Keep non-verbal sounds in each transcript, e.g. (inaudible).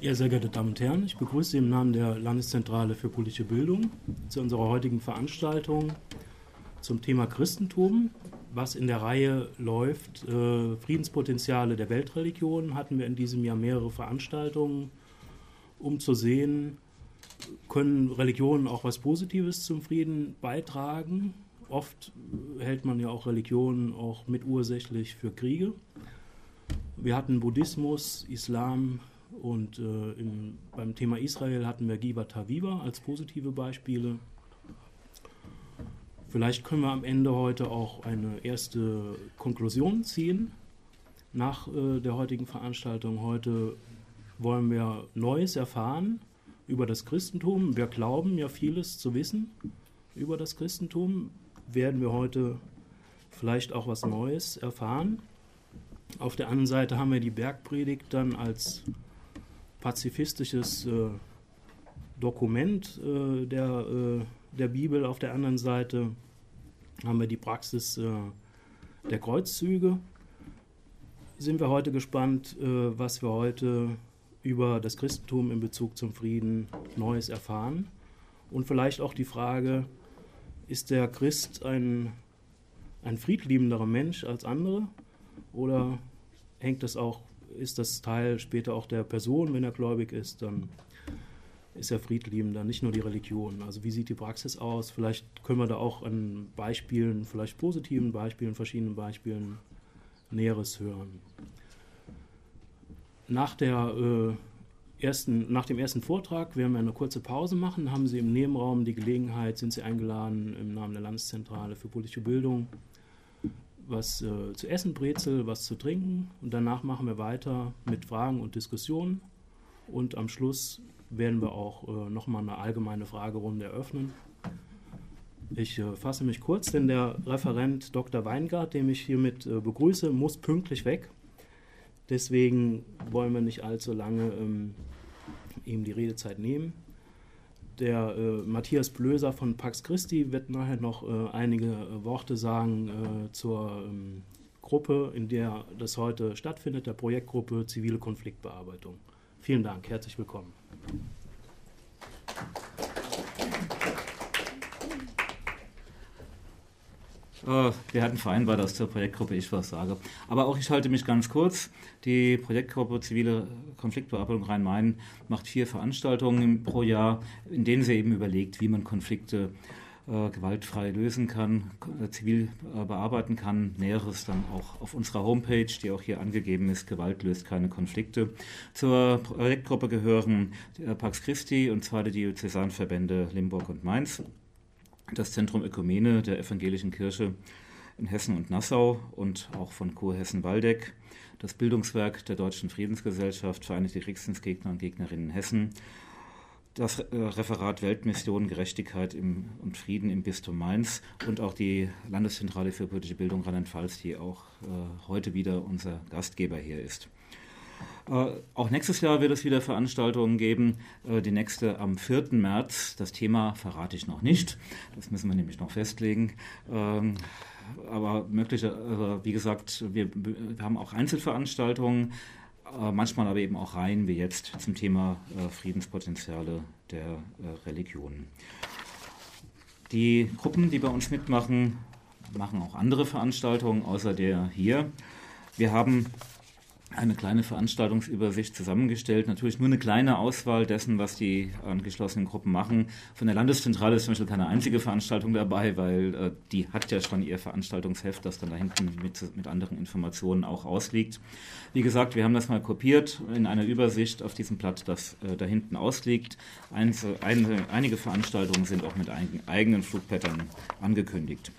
Ja, sehr geehrte Damen und Herren, ich begrüße Sie im Namen der Landeszentrale für politische Bildung zu unserer heutigen Veranstaltung zum Thema Christentum. Was in der Reihe läuft, äh, Friedenspotenziale der Weltreligionen, hatten wir in diesem Jahr mehrere Veranstaltungen, um zu sehen, können Religionen auch was Positives zum Frieden beitragen. Oft hält man ja auch Religionen auch mitursächlich für Kriege. Wir hatten Buddhismus, Islam, und äh, im, beim Thema Israel hatten wir Giva Taviva als positive Beispiele. Vielleicht können wir am Ende heute auch eine erste Konklusion ziehen nach äh, der heutigen Veranstaltung. Heute wollen wir Neues erfahren über das Christentum. Wir glauben ja vieles zu wissen über das Christentum. Werden wir heute vielleicht auch was Neues erfahren. Auf der anderen Seite haben wir die Bergpredigt dann als pazifistisches äh, Dokument äh, der, äh, der Bibel. Auf der anderen Seite haben wir die Praxis äh, der Kreuzzüge. Sind wir heute gespannt, äh, was wir heute über das Christentum in Bezug zum Frieden Neues erfahren. Und vielleicht auch die Frage, ist der Christ ein, ein friedliebenderer Mensch als andere? Oder hängt das auch ist das Teil später auch der Person, wenn er gläubig ist, dann ist er friedliebender, nicht nur die Religion. Also wie sieht die Praxis aus? Vielleicht können wir da auch an Beispielen, vielleicht positiven Beispielen, verschiedenen Beispielen Näheres hören. Nach, der, äh, ersten, nach dem ersten Vortrag werden wir eine kurze Pause machen, haben Sie im Nebenraum die Gelegenheit, sind Sie eingeladen im Namen der Landeszentrale für politische Bildung was äh, zu essen, Brezel, was zu trinken und danach machen wir weiter mit Fragen und Diskussionen und am Schluss werden wir auch äh, nochmal eine allgemeine Fragerunde eröffnen. Ich äh, fasse mich kurz, denn der Referent Dr. Weingart, den ich hiermit äh, begrüße, muss pünktlich weg. Deswegen wollen wir nicht allzu lange ähm, ihm die Redezeit nehmen. Der äh, Matthias Blöser von Pax Christi wird nachher noch äh, einige äh, Worte sagen äh, zur ähm, Gruppe, in der das heute stattfindet, der Projektgruppe Zivile Konfliktbearbeitung. Vielen Dank, herzlich willkommen. Wir hatten vereinbart, dass zur Projektgruppe ich was sage. Aber auch ich halte mich ganz kurz. Die Projektgruppe Zivile Konfliktbearbeitung Rhein-Main macht vier Veranstaltungen pro Jahr, in denen sie eben überlegt, wie man Konflikte äh, gewaltfrei lösen kann, äh, zivil äh, bearbeiten kann. Näheres dann auch auf unserer Homepage, die auch hier angegeben ist. Gewalt löst keine Konflikte. Zur Projektgruppe gehören Pax Christi und zwar die Diözesanverbände Limburg und Mainz das Zentrum Ökumene der Evangelischen Kirche in Hessen und Nassau und auch von Kurhessen-Waldeck, das Bildungswerk der Deutschen Friedensgesellschaft, Vereinigte Kriegsdienstgegner und Gegnerinnen Hessen, das äh, Referat Weltmission, Gerechtigkeit im, und Frieden im Bistum Mainz und auch die Landeszentrale für politische Bildung Rheinland-Pfalz, die auch äh, heute wieder unser Gastgeber hier ist. Äh, auch nächstes Jahr wird es wieder Veranstaltungen geben. Äh, die nächste am 4. März. Das Thema verrate ich noch nicht. Das müssen wir nämlich noch festlegen. Ähm, aber möglicherweise, also wie gesagt, wir, wir, haben auch Einzelveranstaltungen, äh, manchmal aber eben auch Reihen wie jetzt zum Thema Friedenspotenziale der Religionen. Die Gruppen, die bei uns mitmachen, machen auch andere Veranstaltungen außer der hier. Wir haben eine kleine Veranstaltungsübersicht zusammengestellt. Natürlich nur eine kleine Auswahl dessen, was die angeschlossenen Gruppen machen. Von der Landeszentrale ist zum Beispiel keine einzige Veranstaltung dabei, weil äh, die hat ja schon ihr Veranstaltungsheft, das dann da hinten mit, mit anderen Informationen auch ausliegt. Wie gesagt, wir haben das mal kopiert in einer Übersicht auf diesem Blatt, das äh, da hinten ausliegt. Einzel, eine, einige Veranstaltungen sind auch mit eigenen Flugpattern angekündigt.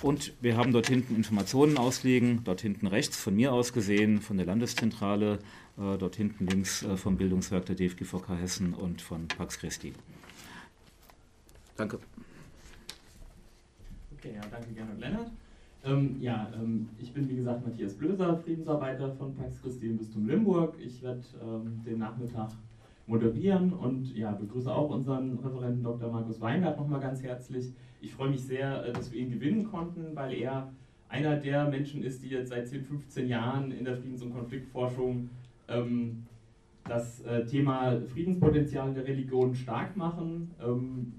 Und wir haben dort hinten Informationen ausliegen, dort hinten rechts von mir aus gesehen, von der Landeszentrale, äh, dort hinten links äh, vom Bildungswerk der DFGVK Hessen und von Pax Christi. Danke. Okay, ja, danke Gernot Lennart. Ähm, ja, ähm, ich bin wie gesagt Matthias Blöser, Friedensarbeiter von Pax Christi im Bistum Limburg. Ich werde ähm, den Nachmittag moderieren und ja, begrüße auch unseren Referenten Dr. Markus Weingart nochmal ganz herzlich. Ich freue mich sehr, äh, dass wir ihn gewinnen konnten, weil er einer der Menschen ist, die jetzt seit 10, 15 Jahren in der Friedens- und Konfliktforschung ähm, das äh, Thema Friedenspotenzial der Religion stark machen. Ähm,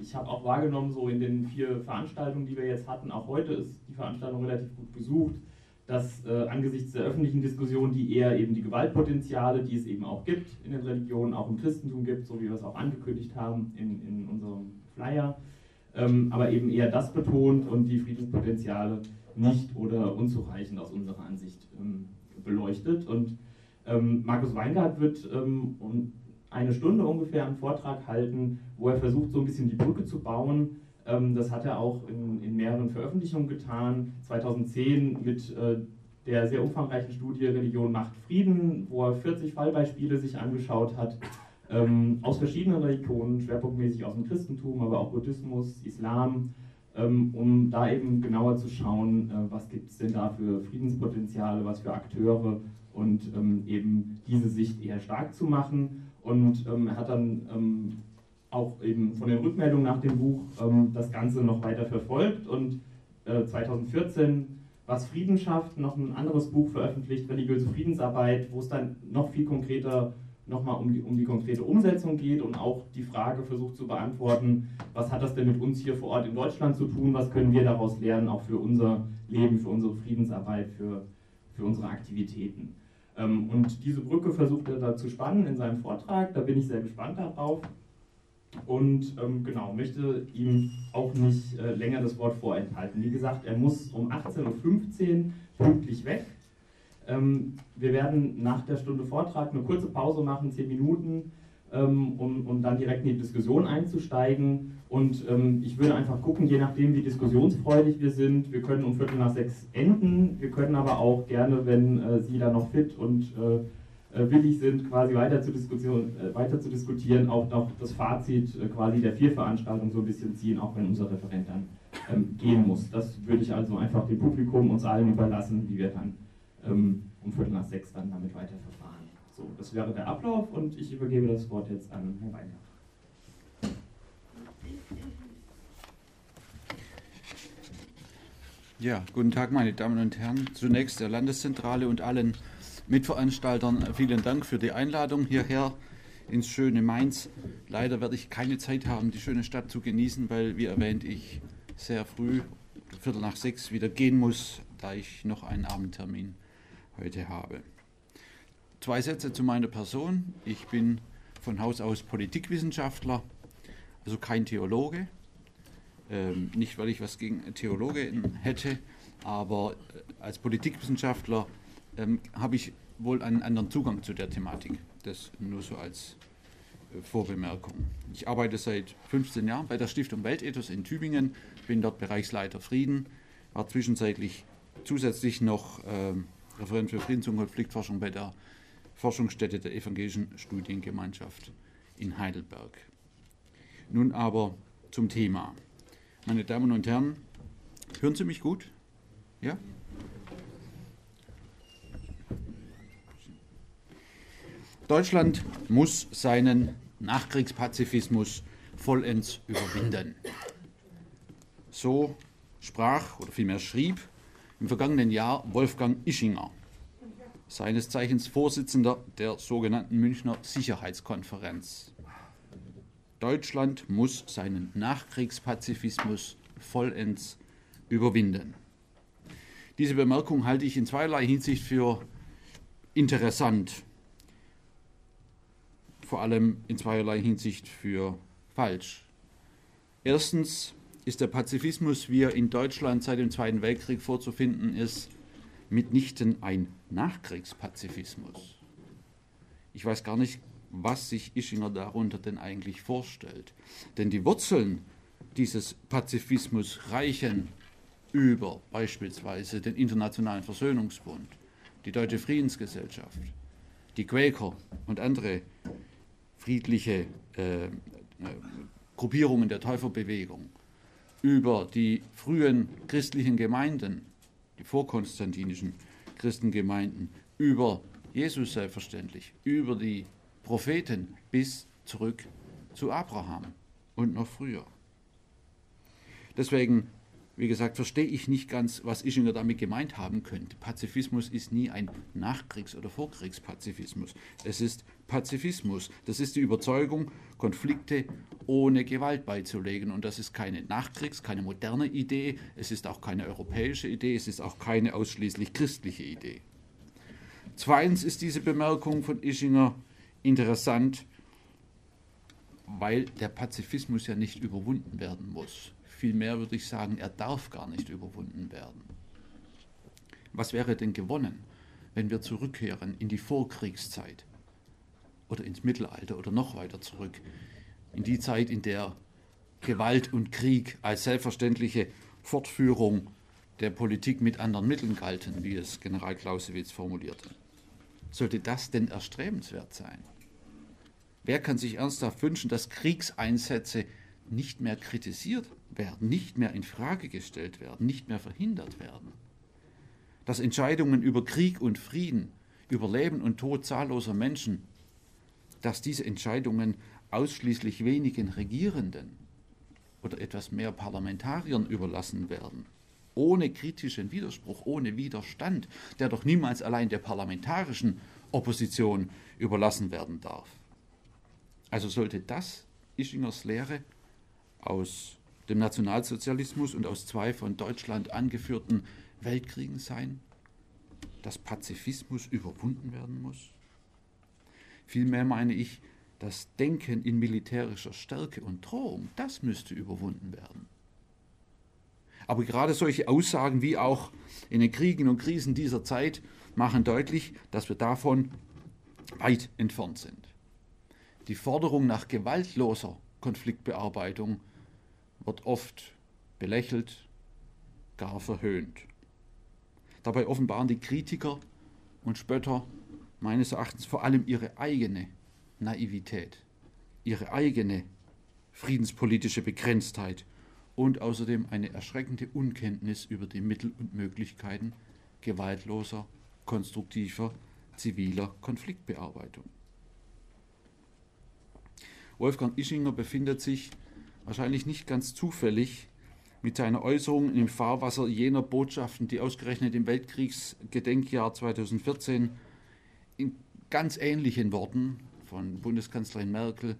ich habe auch wahrgenommen, so in den vier Veranstaltungen, die wir jetzt hatten, auch heute ist die Veranstaltung relativ gut besucht, dass äh, angesichts der öffentlichen Diskussion, die eher eben die Gewaltpotenziale, die es eben auch gibt in den Religionen, auch im Christentum gibt, so wie wir es auch angekündigt haben in, in unserem Flyer, ähm, aber eben eher das betont und die Friedenspotenziale nicht oder unzureichend aus unserer Ansicht ähm, beleuchtet. Und ähm, Markus Weingart wird ähm, eine Stunde ungefähr einen Vortrag halten, wo er versucht, so ein bisschen die Brücke zu bauen. Ähm, das hat er auch in, in, mehreren Veröffentlichungen getan. 2010 mit äh, der sehr umfangreichen Studie Religion macht Frieden, wo er 40 Fallbeispiele sich angeschaut hat, ähm, aus verschiedenen Religionen, schwerpunktmäßig aus dem Christentum, aber auch Buddhismus, Islam, ähm, um da eben genauer zu schauen, äh, was gibt es denn da für Friedenspotenziale, was für Akteure und eben diese Sicht eher stark zu machen. Und er hat dann auch eben von den Rückmeldungen nach dem Buch ähm, das Ganze noch weiter verfolgt. Und äh, 2014 was Frieden schafft, noch ein anderes Buch veröffentlicht, religiöse Friedensarbeit, wo es dann noch viel konkreter nochmal um die, um die konkrete Umsetzung geht und auch die Frage versucht zu beantworten, was hat das denn mit uns hier vor Ort in Deutschland zu tun, was können wir daraus lernen, auch für unser Leben, für unsere Friedensarbeit, für, für unsere Aktivitäten. Ähm, und diese Brücke versucht er da zu spannen in seinem Vortrag, da bin ich sehr gespannt darauf und ähm, genau, möchte ihm auch nicht äh, länger das Wort vorenthalten. Wie gesagt, er muss um 18.15 Uhr pünktlich weg. Ähm, wir werden nach der Stunde Vortrag eine kurze Pause machen, zehn Minuten, ähm, um, um dann direkt in die Diskussion einzusteigen. Und ähm, ich würde einfach gucken, je nachdem, wie diskussionsfreudig wir sind, wir können um Viertel nach sechs enden. Wir können aber auch gerne, wenn äh, Sie da noch fit und äh willig sind, quasi weiter zu, diskutieren, äh, weiter zu diskutieren, auch noch das Fazit äh, quasi der vier Veranstaltungen so ein bisschen ziehen, auch wenn unser Referent dann ähm, gehen muss. Das würde ich also einfach dem Publikum, uns allen überlassen, wie wir dann ähm, um Viertel nach sechs dann damit weiterverfahren. So, das wäre der Ablauf und ich übergebe das Wort jetzt an Herrn Weingart. Ja, guten Tag, meine Damen und Herren. Zunächst der Landeszentrale und allen Mitveranstaltern vielen Dank für die Einladung hierher ins schöne Mainz. Leider werde ich keine Zeit haben, die schöne Stadt zu genießen, weil, wie erwähnt, ich sehr früh, Viertel nach sechs, wieder gehen muss, da ich noch einen Abendtermin heute habe. Zwei Sätze zu meiner Person. Ich bin von Haus aus Politikwissenschaftler, also kein Theologe. Ähm, nicht, weil ich was gegen Theologen hätte, aber äh, als Politikwissenschaftler ähm, habe ich wohl einen anderen Zugang zu der Thematik. Das nur so als äh, Vorbemerkung. Ich arbeite seit 15 Jahren bei der Stiftung Weltethos in Tübingen, bin dort Bereichsleiter Frieden, war zwischenzeitlich zusätzlich noch ähm, Referent für Friedens- und Konfliktforschung bei der Forschungsstätte der Evangelischen Studiengemeinschaft in Heidelberg. Nun aber zum Thema. Meine Damen und Herren, hören Sie mich gut? Ja? Deutschland muss seinen Nachkriegspazifismus vollends überwinden. So sprach oder vielmehr schrieb im vergangenen Jahr Wolfgang Ischinger, seines Zeichens Vorsitzender der sogenannten Münchner Sicherheitskonferenz. Deutschland muss seinen Nachkriegspazifismus vollends überwinden. Diese Bemerkung halte ich in zweierlei Hinsicht für interessant, vor allem in zweierlei Hinsicht für falsch. Erstens ist der Pazifismus, wie er in Deutschland seit dem Zweiten Weltkrieg vorzufinden ist, mitnichten ein Nachkriegspazifismus. Ich weiß gar nicht, was sich Ischinger darunter denn eigentlich vorstellt. Denn die Wurzeln dieses Pazifismus reichen über beispielsweise den Internationalen Versöhnungsbund, die Deutsche Friedensgesellschaft, die Quäker und andere friedliche äh, äh Gruppierungen der Täuferbewegung über die frühen christlichen Gemeinden, die vorkonstantinischen Christengemeinden, über Jesus selbstverständlich, über die Propheten bis zurück zu Abraham und noch früher. Deswegen wie gesagt, verstehe ich nicht ganz, was Ischinger damit gemeint haben könnte. Pazifismus ist nie ein Nachkriegs- oder Vorkriegspazifismus. Es ist Pazifismus. Das ist die Überzeugung, Konflikte ohne Gewalt beizulegen. Und das ist keine Nachkriegs-, keine moderne Idee. Es ist auch keine europäische Idee. Es ist auch keine ausschließlich christliche Idee. Zweitens ist diese Bemerkung von Ischinger interessant, weil der Pazifismus ja nicht überwunden werden muss. Vielmehr würde ich sagen, er darf gar nicht überwunden werden. Was wäre denn gewonnen, wenn wir zurückkehren in die Vorkriegszeit oder ins Mittelalter oder noch weiter zurück, in die Zeit, in der Gewalt und Krieg als selbstverständliche Fortführung der Politik mit anderen Mitteln galten, wie es General Clausewitz formulierte. Sollte das denn erstrebenswert sein? Wer kann sich ernsthaft wünschen, dass Kriegseinsätze nicht mehr kritisiert werden, nicht mehr in Frage gestellt werden, nicht mehr verhindert werden. Dass Entscheidungen über Krieg und Frieden, über Leben und Tod zahlloser Menschen, dass diese Entscheidungen ausschließlich wenigen Regierenden oder etwas mehr Parlamentariern überlassen werden, ohne kritischen Widerspruch, ohne Widerstand, der doch niemals allein der parlamentarischen Opposition überlassen werden darf. Also sollte das Ischingers Lehre aus dem Nationalsozialismus und aus zwei von Deutschland angeführten Weltkriegen sein, dass Pazifismus überwunden werden muss? Vielmehr meine ich, das Denken in militärischer Stärke und Drohung, das müsste überwunden werden. Aber gerade solche Aussagen wie auch in den Kriegen und Krisen dieser Zeit machen deutlich, dass wir davon weit entfernt sind. Die Forderung nach gewaltloser Konfliktbearbeitung wird oft belächelt, gar verhöhnt. Dabei offenbaren die Kritiker und Spötter meines Erachtens vor allem ihre eigene Naivität, ihre eigene friedenspolitische Begrenztheit und außerdem eine erschreckende Unkenntnis über die Mittel und Möglichkeiten gewaltloser, konstruktiver, ziviler Konfliktbearbeitung. Wolfgang Ischinger befindet sich wahrscheinlich nicht ganz zufällig mit seiner Äußerung im Fahrwasser jener Botschaften, die ausgerechnet im Weltkriegsgedenkjahr 2014 in ganz ähnlichen Worten von Bundeskanzlerin Merkel,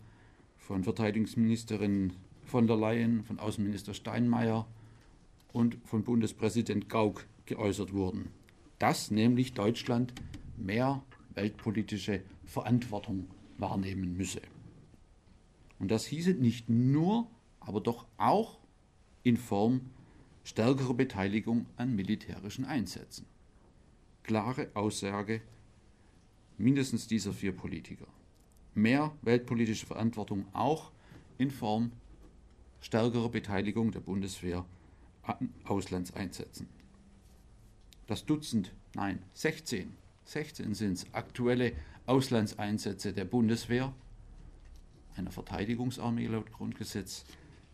von Verteidigungsministerin von der Leyen, von Außenminister Steinmeier und von Bundespräsident Gauck geäußert wurden. Dass nämlich Deutschland mehr weltpolitische Verantwortung wahrnehmen müsse. Und das hieße nicht nur aber doch auch in Form stärkerer Beteiligung an militärischen Einsätzen. Klare Aussage mindestens dieser vier Politiker. Mehr weltpolitische Verantwortung auch in Form stärkerer Beteiligung der Bundeswehr an Auslandseinsätzen. Das Dutzend, nein, 16, 16 sind es aktuelle Auslandseinsätze der Bundeswehr, einer Verteidigungsarmee laut Grundgesetz,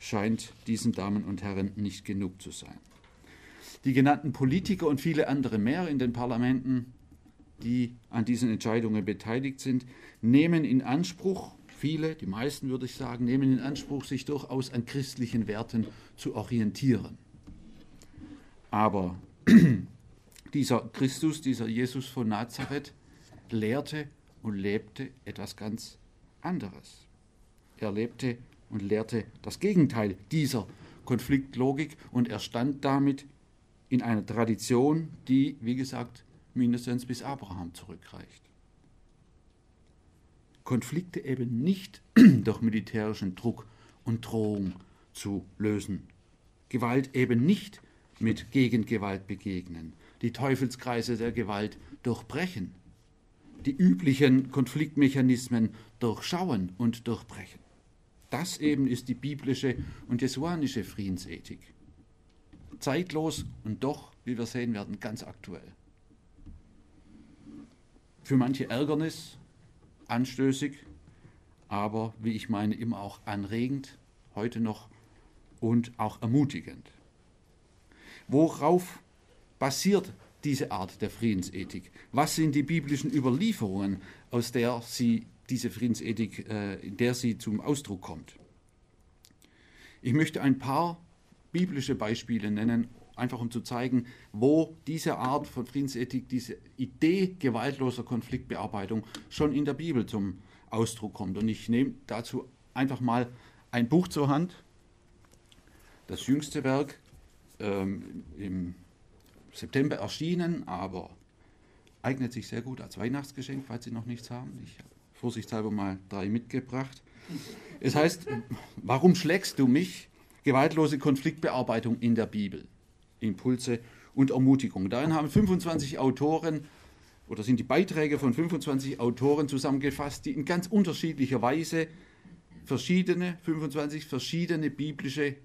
scheint diesen Damen und Herren nicht genug zu sein. Die genannten Politiker und viele andere mehr in den Parlamenten, die an diesen Entscheidungen beteiligt sind, nehmen in Anspruch, viele, die meisten würde ich sagen, nehmen in Anspruch, sich durchaus an christlichen Werten zu orientieren. Aber (clears throat) dieser Christus, dieser Jesus von Nazareth, lehrte und lebte etwas ganz anderes. Er lebte und lehrte das Gegenteil dieser Konfliktlogik und er stand damit in einer Tradition, die, wie gesagt, mindestens bis Abraham zurückreicht. Konflikte eben nicht (clears throat) durch militärischen Druck und Drohung zu lösen. Gewalt eben nicht mit Gegengewalt begegnen. Die Teufelskreise der Gewalt durchbrechen. Die üblichen Konfliktmechanismen durchschauen und durchbrechen. Das eben ist die biblische und jesuanische Friedensethik. Zeitlos und doch, wie wir sehen werden, ganz aktuell. Für manche Ärgernis, anstößig, aber wie ich meine, immer auch anregend, heute noch und auch ermutigend. Worauf basiert diese Art der Friedensethik? Was sind die biblischen Überlieferungen, aus der sie diese Friedensethik, äh, in der sie zum Ausdruck kommt. Ich möchte ein paar biblische Beispiele nennen, einfach um zu zeigen, wo diese Art von Friedensethik, diese Idee gewaltloser Konfliktbearbeitung schon in der Bibel zum Ausdruck kommt. Und ich nehme dazu einfach mal ein Buch zur Hand, das jüngste Werk, ähm, im September erschienen, aber eignet sich sehr gut als Weihnachtsgeschenk, falls Sie noch nichts haben. Ich habe vorsichtshalber mal drei mitgebracht. Es heißt, warum schlägst du mich? Gewaltlose Konfliktbearbeitung in der Bibel. Impulse und Ermutigung. Darin haben 25 Autoren oder sind die Beiträge von 25 Autoren zusammengefasst, die in ganz unterschiedlicher Weise verschiedene, 25 verschiedene biblische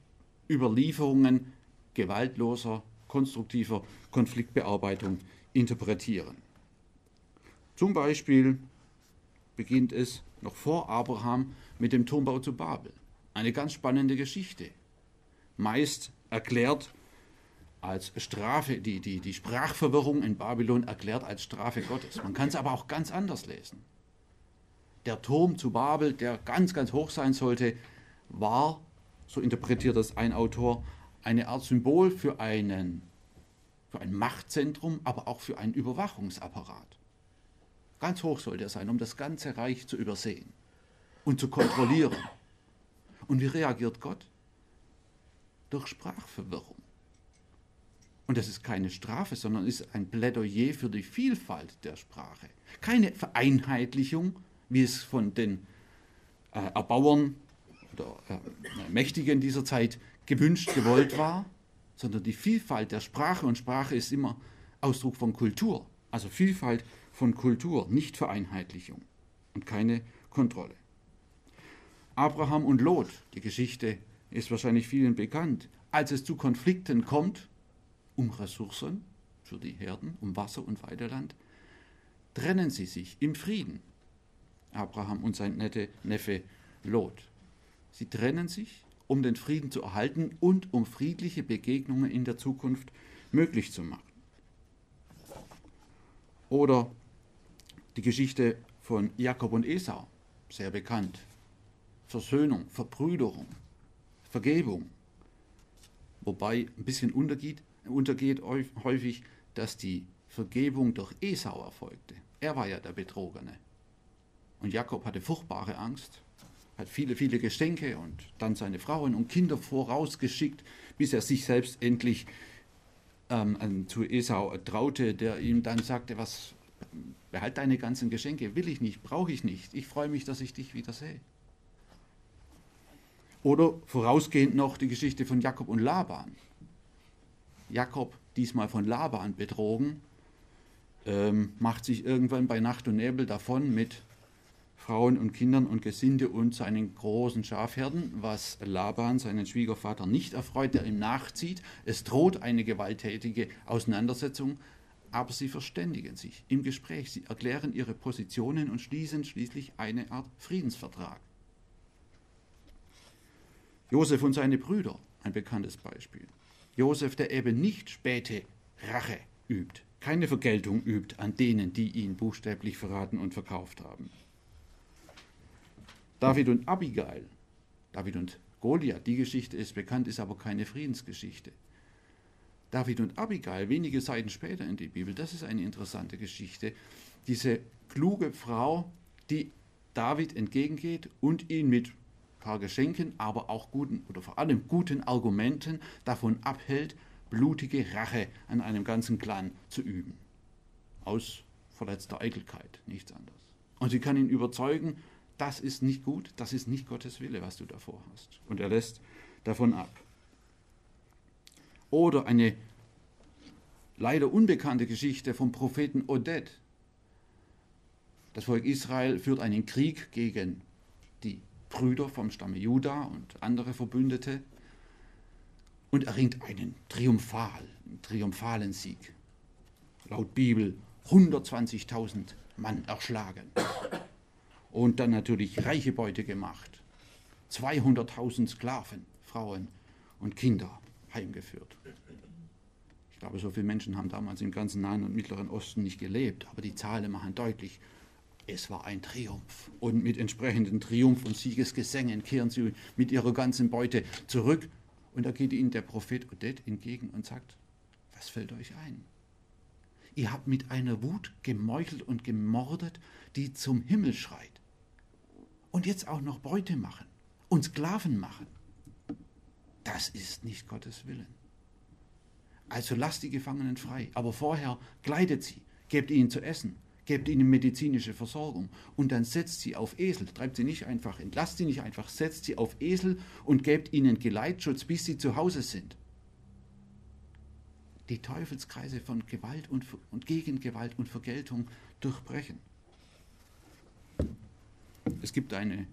Überlieferungen gewaltloser, konstruktiver Konfliktbearbeitung interpretieren. Zum Beispiel beginnt es noch vor Abraham mit dem Turmbau zu Babel. Eine ganz spannende Geschichte. Meist erklärt als Strafe, die, die, die Sprachverwirrung in Babylon erklärt als Strafe Gottes. Man kann es aber auch ganz anders lesen. Der Turm zu Babel, der ganz, ganz hoch sein sollte, war, so interpretiert das ein Autor, eine Art Symbol für, einen, für ein Machtzentrum, aber auch für einen Überwachungsapparat. Ganz hoch sollte er sein, um das ganze Reich zu übersehen und zu kontrollieren. Und wie reagiert Gott? Durch Sprachverwirrung. Und das ist keine Strafe, sondern ist ein Plädoyer für die Vielfalt der Sprache. Keine Vereinheitlichung, wie es von den äh, Erbauern oder äh, Mächtigen dieser Zeit gewünscht, gewollt war, sondern die Vielfalt der Sprache. Und Sprache ist immer Ausdruck von Kultur. Also Vielfalt von Kultur, nicht Vereinheitlichung und keine Kontrolle. Abraham und Lot, die Geschichte ist wahrscheinlich vielen bekannt. Als es zu Konflikten kommt, um Ressourcen für die Herden, um Wasser und Weideland, trennen sie sich im Frieden. Abraham und sein nette Neffe Lot. Sie trennen sich, um den Frieden zu erhalten und um friedliche Begegnungen in der Zukunft möglich zu machen. Oder die Geschichte von Jakob und Esau, sehr bekannt. Versöhnung, Verbrüderung, Vergebung. Wobei ein bisschen untergeht, untergeht häufig, dass die Vergebung durch Esau erfolgte. Er war ja der Betrogene. Und Jakob hatte furchtbare Angst, hat viele, viele Geschenke und dann seine Frauen und Kinder vorausgeschickt, bis er sich selbst endlich ähm, zu Esau traute, der ihm dann sagte, was, behalt deine ganzen Geschenke, will ich nicht, brauche ich nicht, ich freue mich, dass ich dich wieder sehe. Oder vorausgehend noch die Geschichte von Jakob und Laban. Jakob, diesmal von Laban betrogen, ähm, macht sich irgendwann bei Nacht und Nebel davon mit Frauen und Kindern und Gesinde und seinen großen Schafherden, was Laban, seinen Schwiegervater, nicht erfreut, der ihm nachzieht. Es droht eine gewalttätige Auseinandersetzung, aber sie verständigen sich im Gespräch, sie erklären ihre Positionen und schließen schließlich eine Art Friedensvertrag. Josef und seine Brüder, ein bekanntes Beispiel. Josef, der eben nicht späte Rache übt, keine Vergeltung übt an denen, die ihn buchstäblich verraten und verkauft haben. David und Abigail, David und Goliath, die Geschichte ist bekannt, ist aber keine Friedensgeschichte. David und Abigail, wenige Seiten später in die Bibel, das ist eine interessante Geschichte. Diese kluge Frau, die David entgegengeht und ihn mit paar Geschenken, aber auch guten oder vor allem guten Argumenten davon abhält, blutige Rache an einem ganzen Clan zu üben. Aus verletzter Eitelkeit, nichts anderes. Und sie kann ihn überzeugen, das ist nicht gut, das ist nicht Gottes Wille, was du davor hast. Und er lässt davon ab. Oder eine leider unbekannte Geschichte vom Propheten Oded. Das Volk Israel führt einen Krieg gegen die Brüder vom Stamme Juda und andere Verbündete und erringt einen Triumphal, triumphalen Sieg. Laut Bibel 120.000 Mann erschlagen und dann natürlich reiche Beute gemacht. 200.000 Sklaven, Frauen und Kinder heimgeführt. Ich glaube, so viele Menschen haben damals im ganzen Nahen und Mittleren Osten nicht gelebt, aber die Zahlen machen deutlich, es war ein Triumph. Und mit entsprechenden Triumph- und Siegesgesängen kehren sie mit ihrer ganzen Beute zurück Und da geht ihnen der Prophet Odette entgegen und sagt, was fällt euch ein? Ihr habt mit einer Wut gemeuchelt und gemordet, die zum Himmel schreit. Und jetzt auch noch Beute machen und Sklaven machen. Das ist nicht Gottes Willen. Also lasst die Gefangenen frei, aber vorher kleidet sie, gebt ihnen zu essen, gebt ihnen medizinische Versorgung und dann setzt sie auf Esel, treibt sie nicht einfach, entlasst sie nicht einfach, setzt sie auf Esel und gebt ihnen Geleitschutz, bis sie zu Hause sind. Die Teufelskreise von Gewalt und, und Gegengewalt und Vergeltung durchbrechen. Es gibt eine,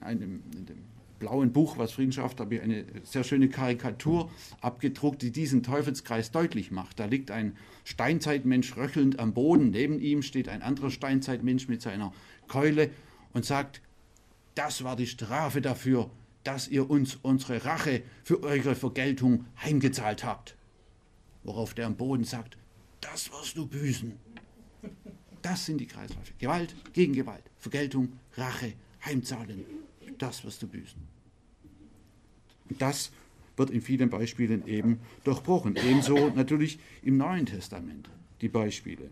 eine, in dem blauen Buch, was Frieden schafft, habe ich eine sehr schöne Karikatur abgedruckt, die diesen Teufelskreis deutlich macht. Da liegt ein Steinzeitmensch röchelnd am Boden, neben ihm steht ein anderer Steinzeitmensch mit seiner Keule und sagt, das war die Strafe dafür, dass ihr uns unsere Rache für eure Vergeltung heimgezahlt habt. Worauf der am Boden sagt, das wirst du büßen. Das sind die Kreisläufe. Gewalt gegen Gewalt, Vergeltung, Rache, Heimzahlen, das wirst du büßen. Das wird in vielen Beispielen eben durchbrochen. Ebenso natürlich im Neuen Testament die Beispiele.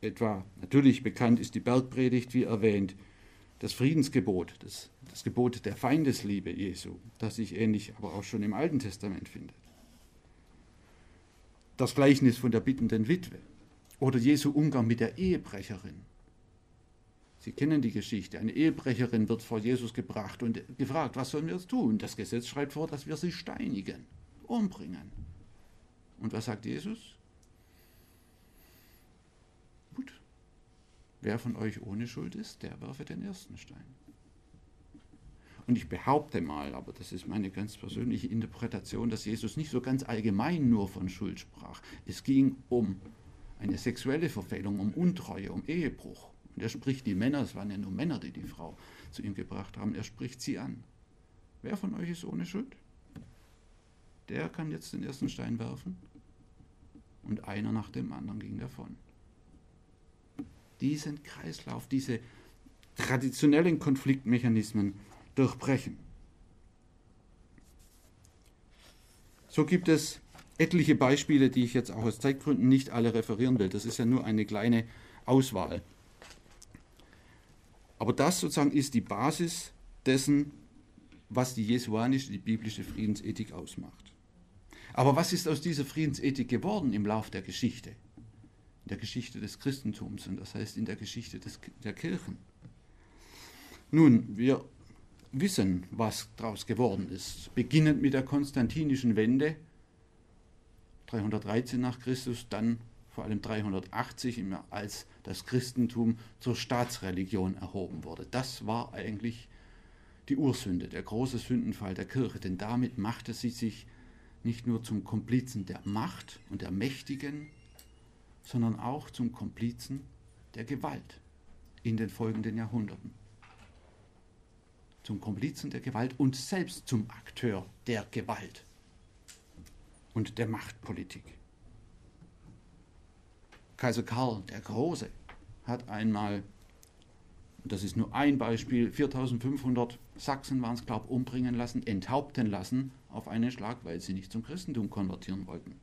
Etwa natürlich bekannt ist die Bergpredigt, wie erwähnt, das Friedensgebot, das, das Gebot der Feindesliebe Jesu, das sich ähnlich aber auch schon im Alten Testament findet. Das Gleichnis von der bittenden Witwe oder Jesu Umgang mit der Ehebrecherin Sie kennen die Geschichte. Eine Ehebrecherin wird vor Jesus gebracht und gefragt, was sollen wir jetzt tun? Das Gesetz schreibt vor, dass wir sie steinigen, umbringen. Und was sagt Jesus? Gut, wer von euch ohne Schuld ist, der werfe den ersten Stein. Und ich behaupte mal, aber das ist meine ganz persönliche Interpretation, dass Jesus nicht so ganz allgemein nur von Schuld sprach. Es ging um eine sexuelle Verfehlung, um Untreue, um Ehebruch. Und er spricht die Männer, es waren ja nur Männer, die die Frau zu ihm gebracht haben, er spricht sie an. Wer von euch ist ohne Schuld? Der kann jetzt den ersten Stein werfen. Und einer nach dem anderen ging davon. Diesen Kreislauf, diese traditionellen Konfliktmechanismen durchbrechen. So gibt es etliche Beispiele, die ich jetzt auch aus Zeitgründen nicht alle referieren will. Das ist ja nur eine kleine Auswahl. Aber das sozusagen ist die Basis dessen, was die jesuanische, die biblische Friedensethik ausmacht. Aber was ist aus dieser Friedensethik geworden im Lauf der Geschichte? In der Geschichte des Christentums und das heißt in der Geschichte des, der Kirchen. Nun, wir wissen, was daraus geworden ist. Beginnend mit der konstantinischen Wende, 313 nach Christus, dann vor allem 380, als das Christentum zur Staatsreligion erhoben wurde. Das war eigentlich die Ursünde, der große Sündenfall der Kirche, denn damit machte sie sich nicht nur zum Komplizen der Macht und der Mächtigen, sondern auch zum Komplizen der Gewalt in den folgenden Jahrhunderten. Zum Komplizen der Gewalt und selbst zum Akteur der Gewalt und der Machtpolitik. Kaiser Karl der Große hat einmal, das ist nur ein Beispiel, 4500 Sachsen waren es, glaube ich, umbringen lassen, enthaupten lassen auf einen Schlag, weil sie nicht zum Christentum konvertieren wollten.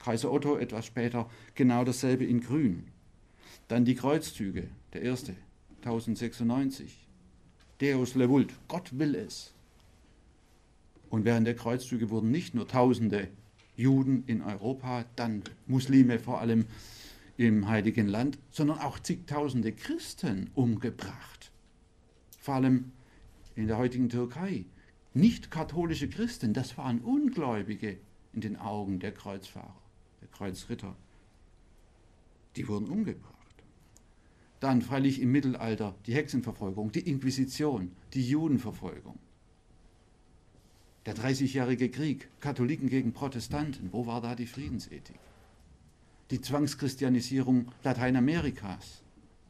Kaiser Otto etwas später genau dasselbe in Grün. Dann die Kreuzzüge, der erste, 1096. Deus levult, Gott will es. Und während der Kreuzzüge wurden nicht nur Tausende Juden in Europa, dann Muslime vor allem im Heiligen Land, sondern auch zigtausende Christen umgebracht. Vor allem in der heutigen Türkei. Nicht katholische Christen, das waren Ungläubige in den Augen der Kreuzfahrer, der Kreuzritter. Die wurden umgebracht. Dann freilich im Mittelalter die Hexenverfolgung, die Inquisition, die Judenverfolgung. Der Dreißigjährige Krieg, Katholiken gegen Protestanten, wo war da die Friedensethik? Die Zwangschristianisierung Lateinamerikas,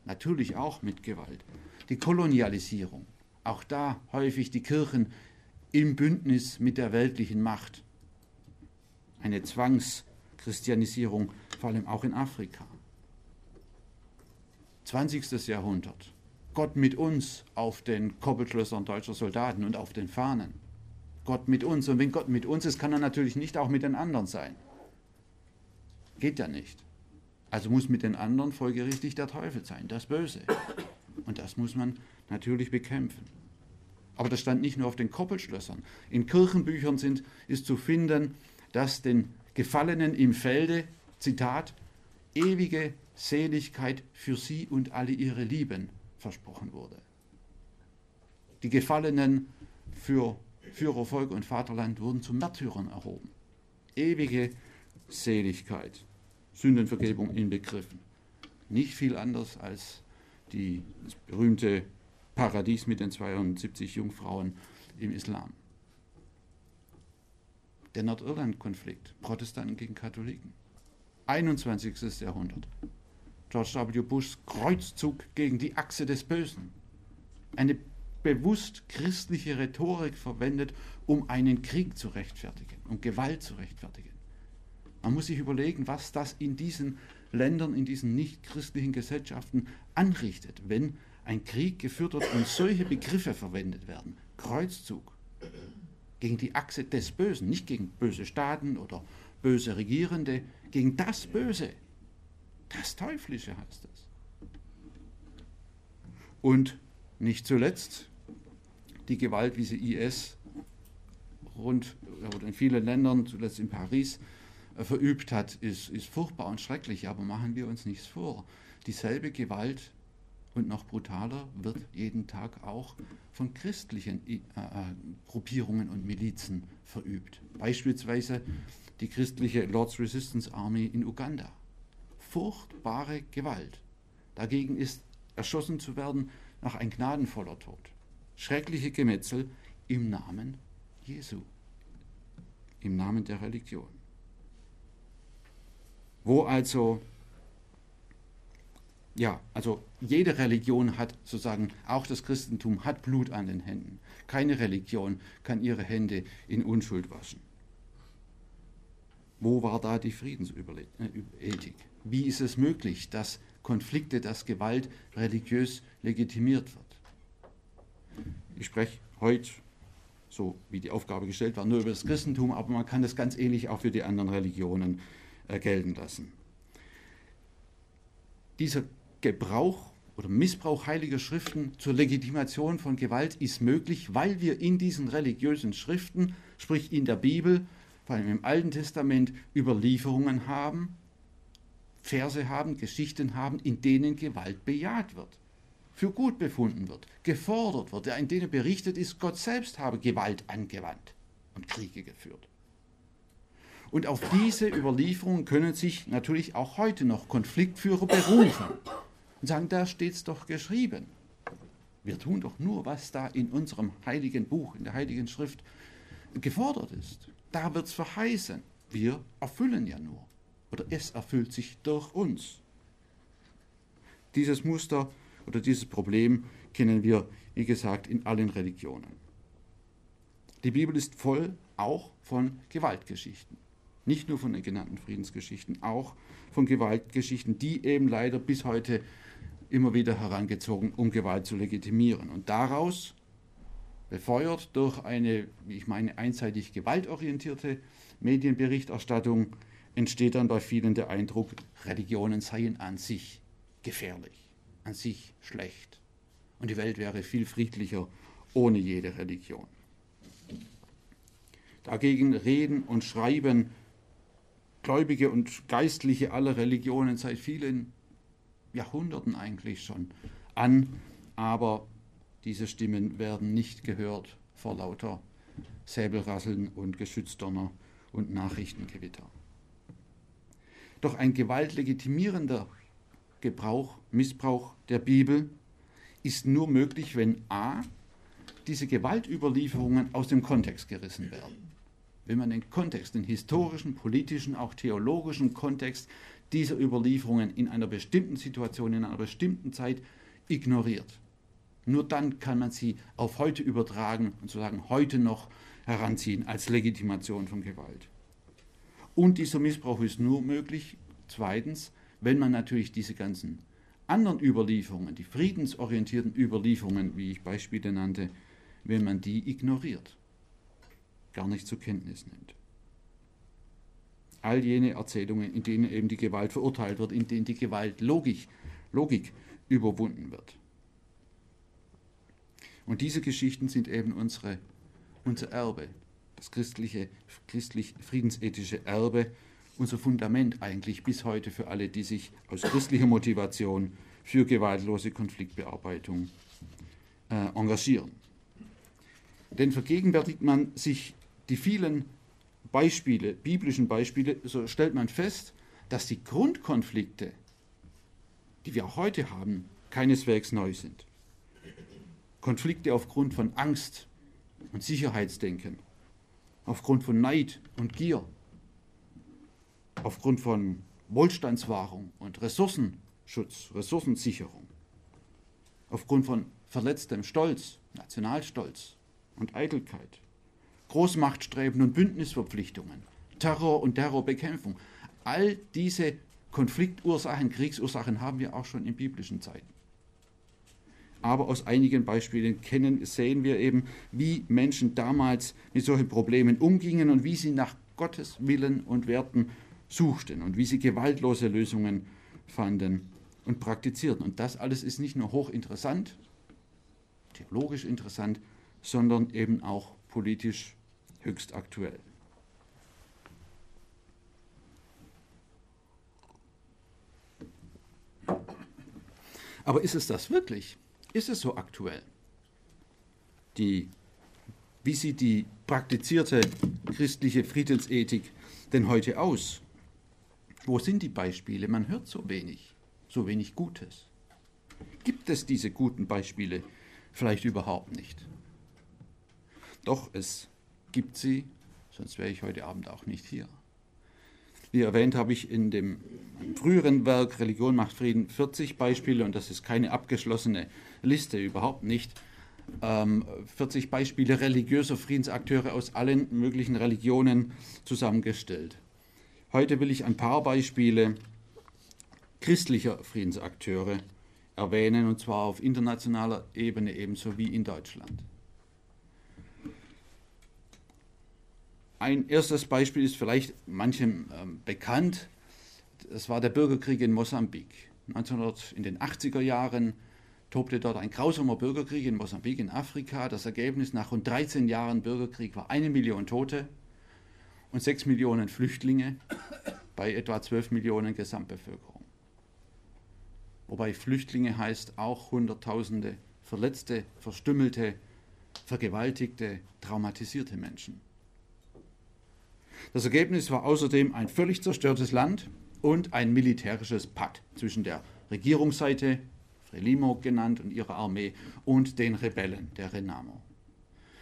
natürlich auch mit Gewalt. Die Kolonialisierung, auch da häufig die Kirchen im Bündnis mit der weltlichen Macht. Eine Zwangschristianisierung, vor allem auch in Afrika. 20. Jahrhundert. Gott mit uns auf den Koppelschlössern deutscher Soldaten und auf den Fahnen Gott mit uns. Und wenn Gott mit uns ist, kann er natürlich nicht auch mit den anderen sein. Geht ja nicht. Also muss mit den anderen folgerichtig der Teufel sein, das Böse. Und das muss man natürlich bekämpfen. Aber das stand nicht nur auf den Koppelschlössern. In Kirchenbüchern sind, ist zu finden, dass den Gefallenen im Felde, Zitat, ewige Seligkeit für sie und alle ihre Lieben versprochen wurde. Die Gefallenen für Führer, Volk und Vaterland wurden zu Märtyrern erhoben. Ewige Seligkeit, Sündenvergebung inbegriffen. Nicht viel anders als die, das berühmte Paradies mit den 72 Jungfrauen im Islam. Der Nordirland-Konflikt, Protestanten gegen Katholiken. 21. Jahrhundert. George W. Bushs Kreuzzug gegen die Achse des Bösen. Eine bewusst christliche Rhetorik verwendet, um einen Krieg zu rechtfertigen, um Gewalt zu rechtfertigen. Man muss sich überlegen, was das in diesen Ländern, in diesen nicht-christlichen Gesellschaften anrichtet, wenn ein Krieg geführt wird und solche Begriffe verwendet werden. Kreuzzug gegen die Achse des Bösen, nicht gegen böse Staaten oder böse Regierende, gegen das Böse. Das Teuflische heißt es. Und nicht zuletzt die Gewalt, wie sie IS rund oder in vielen Ländern, zuletzt in Paris, äh, verübt hat, ist, ist furchtbar und schrecklich. Aber machen wir uns nichts vor. Dieselbe Gewalt und noch brutaler wird jeden Tag auch von christlichen äh, äh, Gruppierungen und Milizen verübt. Beispielsweise die christliche Lord's Resistance Army in Uganda. Furchtbare Gewalt. Dagegen ist erschossen zu werden nach ein gnadenvoller Tod. Schreckliche Gemetzel im Namen Jesu, im Namen der Religion. Wo also ja, also jede Religion hat sozusagen, auch das Christentum hat Blut an den Händen. Keine Religion kann ihre Hände in Unschuld waschen. Wo war da die Friedensethik? Wie ist es möglich, dass Konflikte, dass Gewalt religiös legitimiert wird? Ich spreche heute, so wie die Aufgabe gestellt war, nur über das Christentum, aber man kann das ganz ähnlich auch für die anderen Religionen äh, gelten lassen. Dieser Gebrauch oder Missbrauch heiliger Schriften zur Legitimation von Gewalt ist möglich, weil wir in diesen religiösen Schriften, sprich in der Bibel, vor allem im Alten Testament, Überlieferungen haben, Verse haben, Geschichten haben, in denen Gewalt bejaht wird, für gut befunden wird, gefordert wird, in denen berichtet ist, Gott selbst habe Gewalt angewandt und Kriege geführt. Und auf diese Überlieferungen können sich natürlich auch heute noch Konfliktführer berufen und sagen, da steht es doch geschrieben. Wir tun doch nur, was da in unserem heiligen Buch, in der heiligen Schrift gefordert ist. Da wird es verheißen. Wir erfüllen ja nur. Oder es erfüllt sich durch uns. Dieses Muster oder dieses Problem kennen wir, wie gesagt, in allen Religionen. Die Bibel ist voll auch von Gewaltgeschichten. Nicht nur von den genannten Friedensgeschichten, auch von Gewaltgeschichten, die eben leider bis heute immer wieder herangezogen, um Gewalt zu legitimieren. Und daraus, befeuert durch eine, wie ich meine, einseitig gewaltorientierte Medienberichterstattung, entsteht dann bei vielen der Eindruck, Religionen seien an sich gefährlich, an sich schlecht. Und die Welt wäre viel friedlicher ohne jede Religion. Dagegen reden und schreiben Gläubige und Geistliche aller Religionen seit vielen Jahrhunderten eigentlich schon an, aber diese Stimmen werden nicht gehört vor lauter Säbelrasseln und Geschützdonner und Nachrichtengewitter. Doch ein gewaltlegitimierender Gebrauch, Missbrauch der Bibel ist nur möglich, wenn a. diese Gewaltüberlieferungen aus dem Kontext gerissen werden. Wenn man den Kontext, den historischen, politischen, auch theologischen Kontext dieser Überlieferungen in einer bestimmten Situation, in einer bestimmten Zeit ignoriert. Nur dann kann man sie auf heute übertragen und sozusagen heute noch heranziehen als Legitimation von Gewalt. Und dieser Missbrauch ist nur möglich, zweitens, wenn man natürlich diese ganzen anderen Überlieferungen, die friedensorientierten Überlieferungen, wie ich Beispiele nannte, wenn man die ignoriert. gar nicht zur Kenntnis nimmt. All jene Erzählungen, in denen eben die Gewalt verurteilt wird, in denen die Gewalt Logik, Logik überwunden wird. Und diese Geschichten sind eben unsere, unser Erbe, das christliche, christlich friedensethische Erbe, unser Fundament eigentlich bis heute für alle, die sich aus christlicher Motivation für gewaltlose Konfliktbearbeitung äh, engagieren. Denn vergegenwärtigt man sich die vielen Beispiele, biblischen Beispiele, so stellt man fest, dass die Grundkonflikte, die wir auch heute haben, keineswegs neu sind. Konflikte aufgrund von Angst und Sicherheitsdenken, aufgrund von Neid und Gier, aufgrund von Wohlstandswahrung und Ressourcenschutz, Ressourcensicherung, aufgrund von verletztem Stolz, Nationalstolz und Eitelkeit, Großmachtstreben und Bündnisverpflichtungen, Terror und Terrorbekämpfung. All diese Konfliktursachen, Kriegsursachen haben wir auch schon in biblischen Zeiten. Aber aus einigen Beispielen kennen, sehen wir eben, wie Menschen damals mit solchen Problemen umgingen und wie sie nach Gottes Willen und Werten suchten und wie sie gewaltlose Lösungen fanden und praktizierten. Und das alles ist nicht nur hochinteressant, theologisch interessant, sondern eben auch politisch höchst aktuell. Aber ist es das wirklich? Ist es so aktuell? Die, wie sieht die praktizierte christliche Friedensethik denn heute aus? Wo sind die Beispiele? Man hört so wenig, so wenig Gutes. Gibt es diese guten Beispiele vielleicht überhaupt nicht? Doch es gibt sie, sonst wäre ich heute Abend auch nicht hier. Wie erwähnt, habe ich in dem früheren Werk Religion macht Frieden 40 Beispiele, und das ist keine abgeschlossene Liste, überhaupt nicht. 40 ähm, Beispiele religiöser Friedensakteure aus allen möglichen Religionen zusammengestellt. Heute will ich ein paar Beispiele christlicher Friedensakteure erwähnen, und zwar auf internationaler Ebene ebenso wie in Deutschland. Ein erstes Beispiel ist vielleicht manchem ähm, bekannt. Das war der Bürgerkrieg in Mosambik. 1900 in den 80er Jahren tobte dort ein grausamer Bürgerkrieg in Mosambik in Afrika. Das Ergebnis nach rund 13 Jahren Bürgerkrieg war eine Million Tote und 6 Millionen Flüchtlinge bei etwa 12 Millionen Gesamtbevölkerung. Wobei Flüchtlinge heißt auch Hunderttausende verletzte, verstümmelte, vergewaltigte, traumatisierte Menschen. Das Ergebnis war außerdem ein völlig zerstörtes Land und ein militärisches Patt zwischen der Regierungsseite, Frelimo genannt, und ihrer Armee und den Rebellen der Renamo.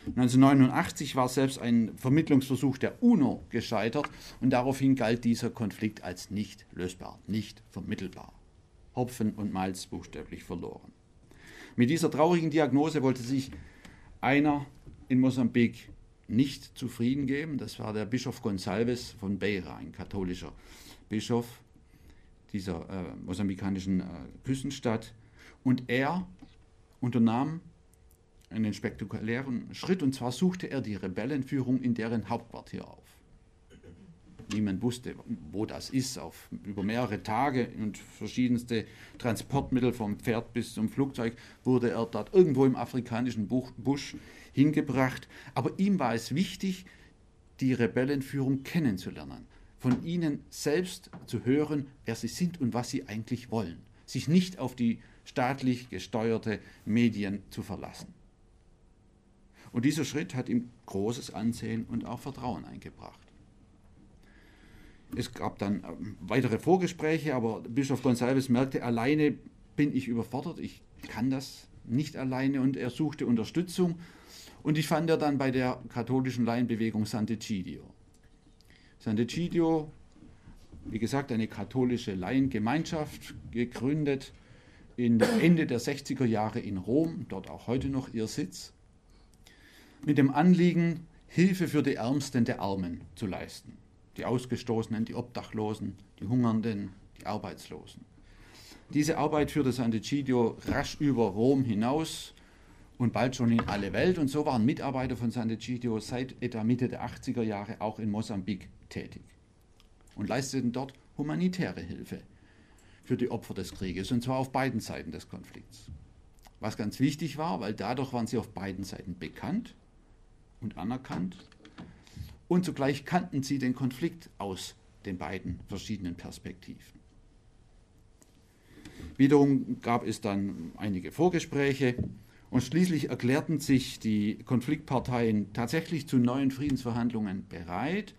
1989 war selbst ein Vermittlungsversuch der UNO gescheitert und daraufhin galt dieser Konflikt als nicht lösbar, nicht vermittelbar. Hopfen und Malz buchstäblich verloren. Mit dieser traurigen Diagnose wollte sich einer in Mosambik nicht zufrieden geben. Das war der Bischof Gonçalves von Beira, ein katholischer Bischof dieser äh, mosambikanischen äh, Küstenstadt. Und er unternahm einen spektakulären Schritt, und zwar suchte er die Rebellenführung in deren Hauptquartier auf. Niemand wusste, wo das ist. Auf, über mehrere Tage und verschiedenste Transportmittel vom Pferd bis zum Flugzeug wurde er dort irgendwo im afrikanischen Busch hingebracht. Aber ihm war es wichtig, die Rebellenführung kennenzulernen, von ihnen selbst zu hören, wer sie sind und was sie eigentlich wollen, sich nicht auf die staatlich gesteuerte Medien zu verlassen. Und dieser Schritt hat ihm großes Ansehen und auch Vertrauen eingebracht. Es gab dann ähm, weitere Vorgespräche, aber Bischof Gonsalves merkte, alleine bin ich überfordert, ich kann das nicht alleine und er suchte Unterstützung und ich fand er dann bei der katholischen Laienbewegung Sant'Egidio. Sant'Egidio, wie gesagt, eine katholische Laiengemeinschaft, gegründet in Ende der 60er Jahre in Rom, dort auch heute noch ihr Sitz, mit dem Anliegen, Hilfe für die Ärmsten der Armen zu leisten. Die Ausgestoßenen, die Obdachlosen, die Hungernden, die Arbeitslosen. Diese Arbeit führte Sant'Egidio rasch über Rom hinaus und bald schon in alle Welt. Und so waren Mitarbeiter von Sant'Egidio seit etwa Mitte der 80er Jahre auch in Mosambik tätig und leisteten dort humanitäre Hilfe für die Opfer des Krieges, und zwar auf beiden Seiten des Konflikts. Was ganz wichtig war, weil dadurch waren sie auf beiden Seiten bekannt und anerkannt und zugleich kannten sie den Konflikt aus den beiden verschiedenen Perspektiven. Wiederum gab es dann einige Vorgespräche und schließlich erklärten sich die Konfliktparteien tatsächlich zu neuen Friedensverhandlungen bereit,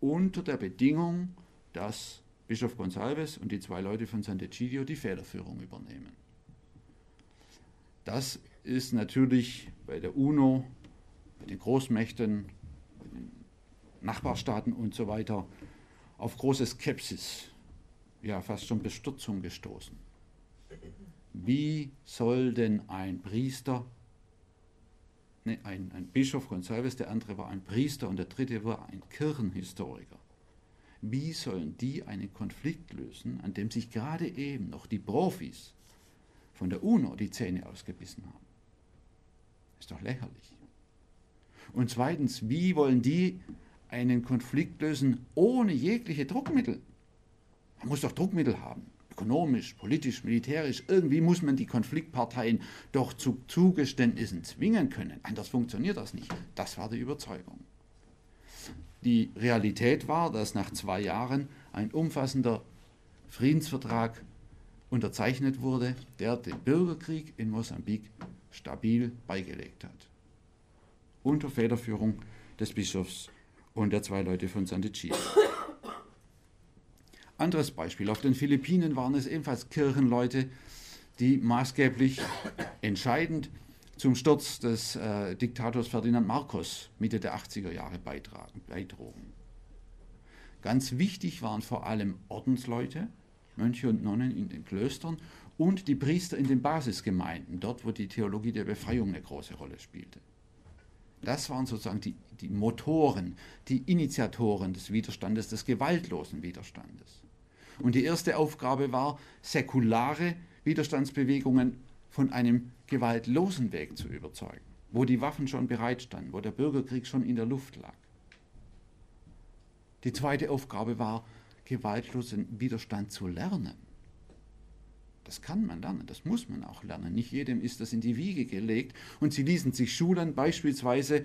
unter der Bedingung, dass Bischof Gonsalves und die zwei Leute von Sant'Egidio die Federführung übernehmen. Das ist natürlich bei der UNO, bei den Großmächten, bei den Nachbarstaaten und so weiter auf große Skepsis, ja fast schon Bestürzung gestoßen. Wie soll denn ein Priester, ne, ein, ein Bischof Gonsalves, der andere war ein Priester und der dritte war ein Kirchenhistoriker, wie sollen die einen Konflikt lösen, an dem sich gerade eben noch die Profis von der UNO die Zähne ausgebissen haben? Ist doch lächerlich. Und zweitens, wie wollen die einen Konflikt lösen ohne jegliche Druckmittel? Man muss doch Druckmittel haben. Ökonomisch, politisch, militärisch. Irgendwie muss man die Konfliktparteien doch zu Zugeständnissen zwingen können. Anders funktioniert das nicht. Das war die Überzeugung. Die Realität war, dass nach zwei Jahren ein umfassender Friedensvertrag unterzeichnet wurde, der den Bürgerkrieg in Mosambik stabil beigelegt hat. Unter Federführung des Bischofs und der zwei Leute von Sant'Egidio. Anderes Beispiel. Auf den Philippinen waren es ebenfalls Kirchenleute, die maßgeblich entscheidend zum Sturz des äh, Diktators Ferdinand Marcos Mitte der 80er Jahre beitrugen. Ganz wichtig waren vor allem Ordensleute, Mönche und Nonnen in den Klöstern und die Priester in den Basisgemeinden, dort wo die Theologie der Befreiung eine große Rolle spielte. Das waren sozusagen die, die Motoren, die Initiatoren des Widerstandes, des gewaltlosen Widerstandes. Und die erste Aufgabe war, säkulare Widerstandsbewegungen von einem gewaltlosen Weg zu überzeugen, wo die Waffen schon bereitstanden, wo der Bürgerkrieg schon in der Luft lag. Die zweite Aufgabe war, gewaltlosen Widerstand zu lernen. Das kann man lernen, das muss man auch lernen. Nicht jedem ist das in die Wiege gelegt. Und sie ließen sich schulen, beispielsweise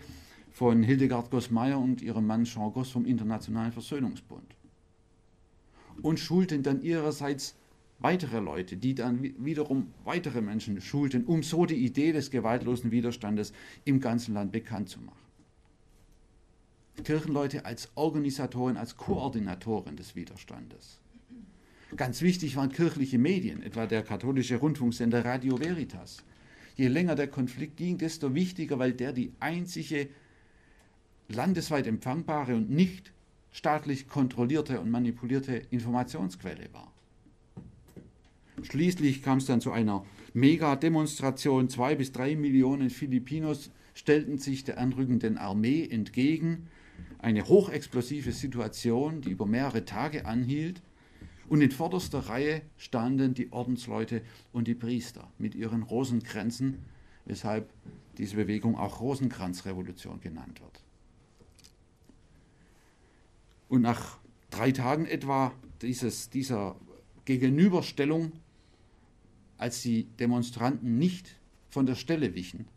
von Hildegard Gossmeier und ihrem Mann Jean Goss vom Internationalen Versöhnungsbund. Und schulten dann ihrerseits weitere Leute, die dann wiederum weitere Menschen schulten, um so die Idee des gewaltlosen Widerstandes im ganzen Land bekannt zu machen. Kirchenleute als Organisatoren, als Koordinatoren des Widerstandes. Ganz wichtig waren kirchliche Medien, etwa der katholische Rundfunksender Radio Veritas. Je länger der Konflikt ging, desto wichtiger, weil der die einzige landesweit empfangbare und nicht staatlich kontrollierte und manipulierte Informationsquelle war. Schließlich kam es dann zu einer Mega-Demonstration. Zwei bis drei Millionen Filipinos stellten sich der anrückenden Armee entgegen. Eine hochexplosive Situation, die über mehrere Tage anhielt. Und in vorderster Reihe standen die Ordensleute und die Priester mit ihren Rosenkränzen, weshalb diese Bewegung auch Rosenkranzrevolution genannt wird. Und nach drei Tagen etwa dieses, dieser Gegenüberstellung, als die Demonstranten nicht von der Stelle wichen,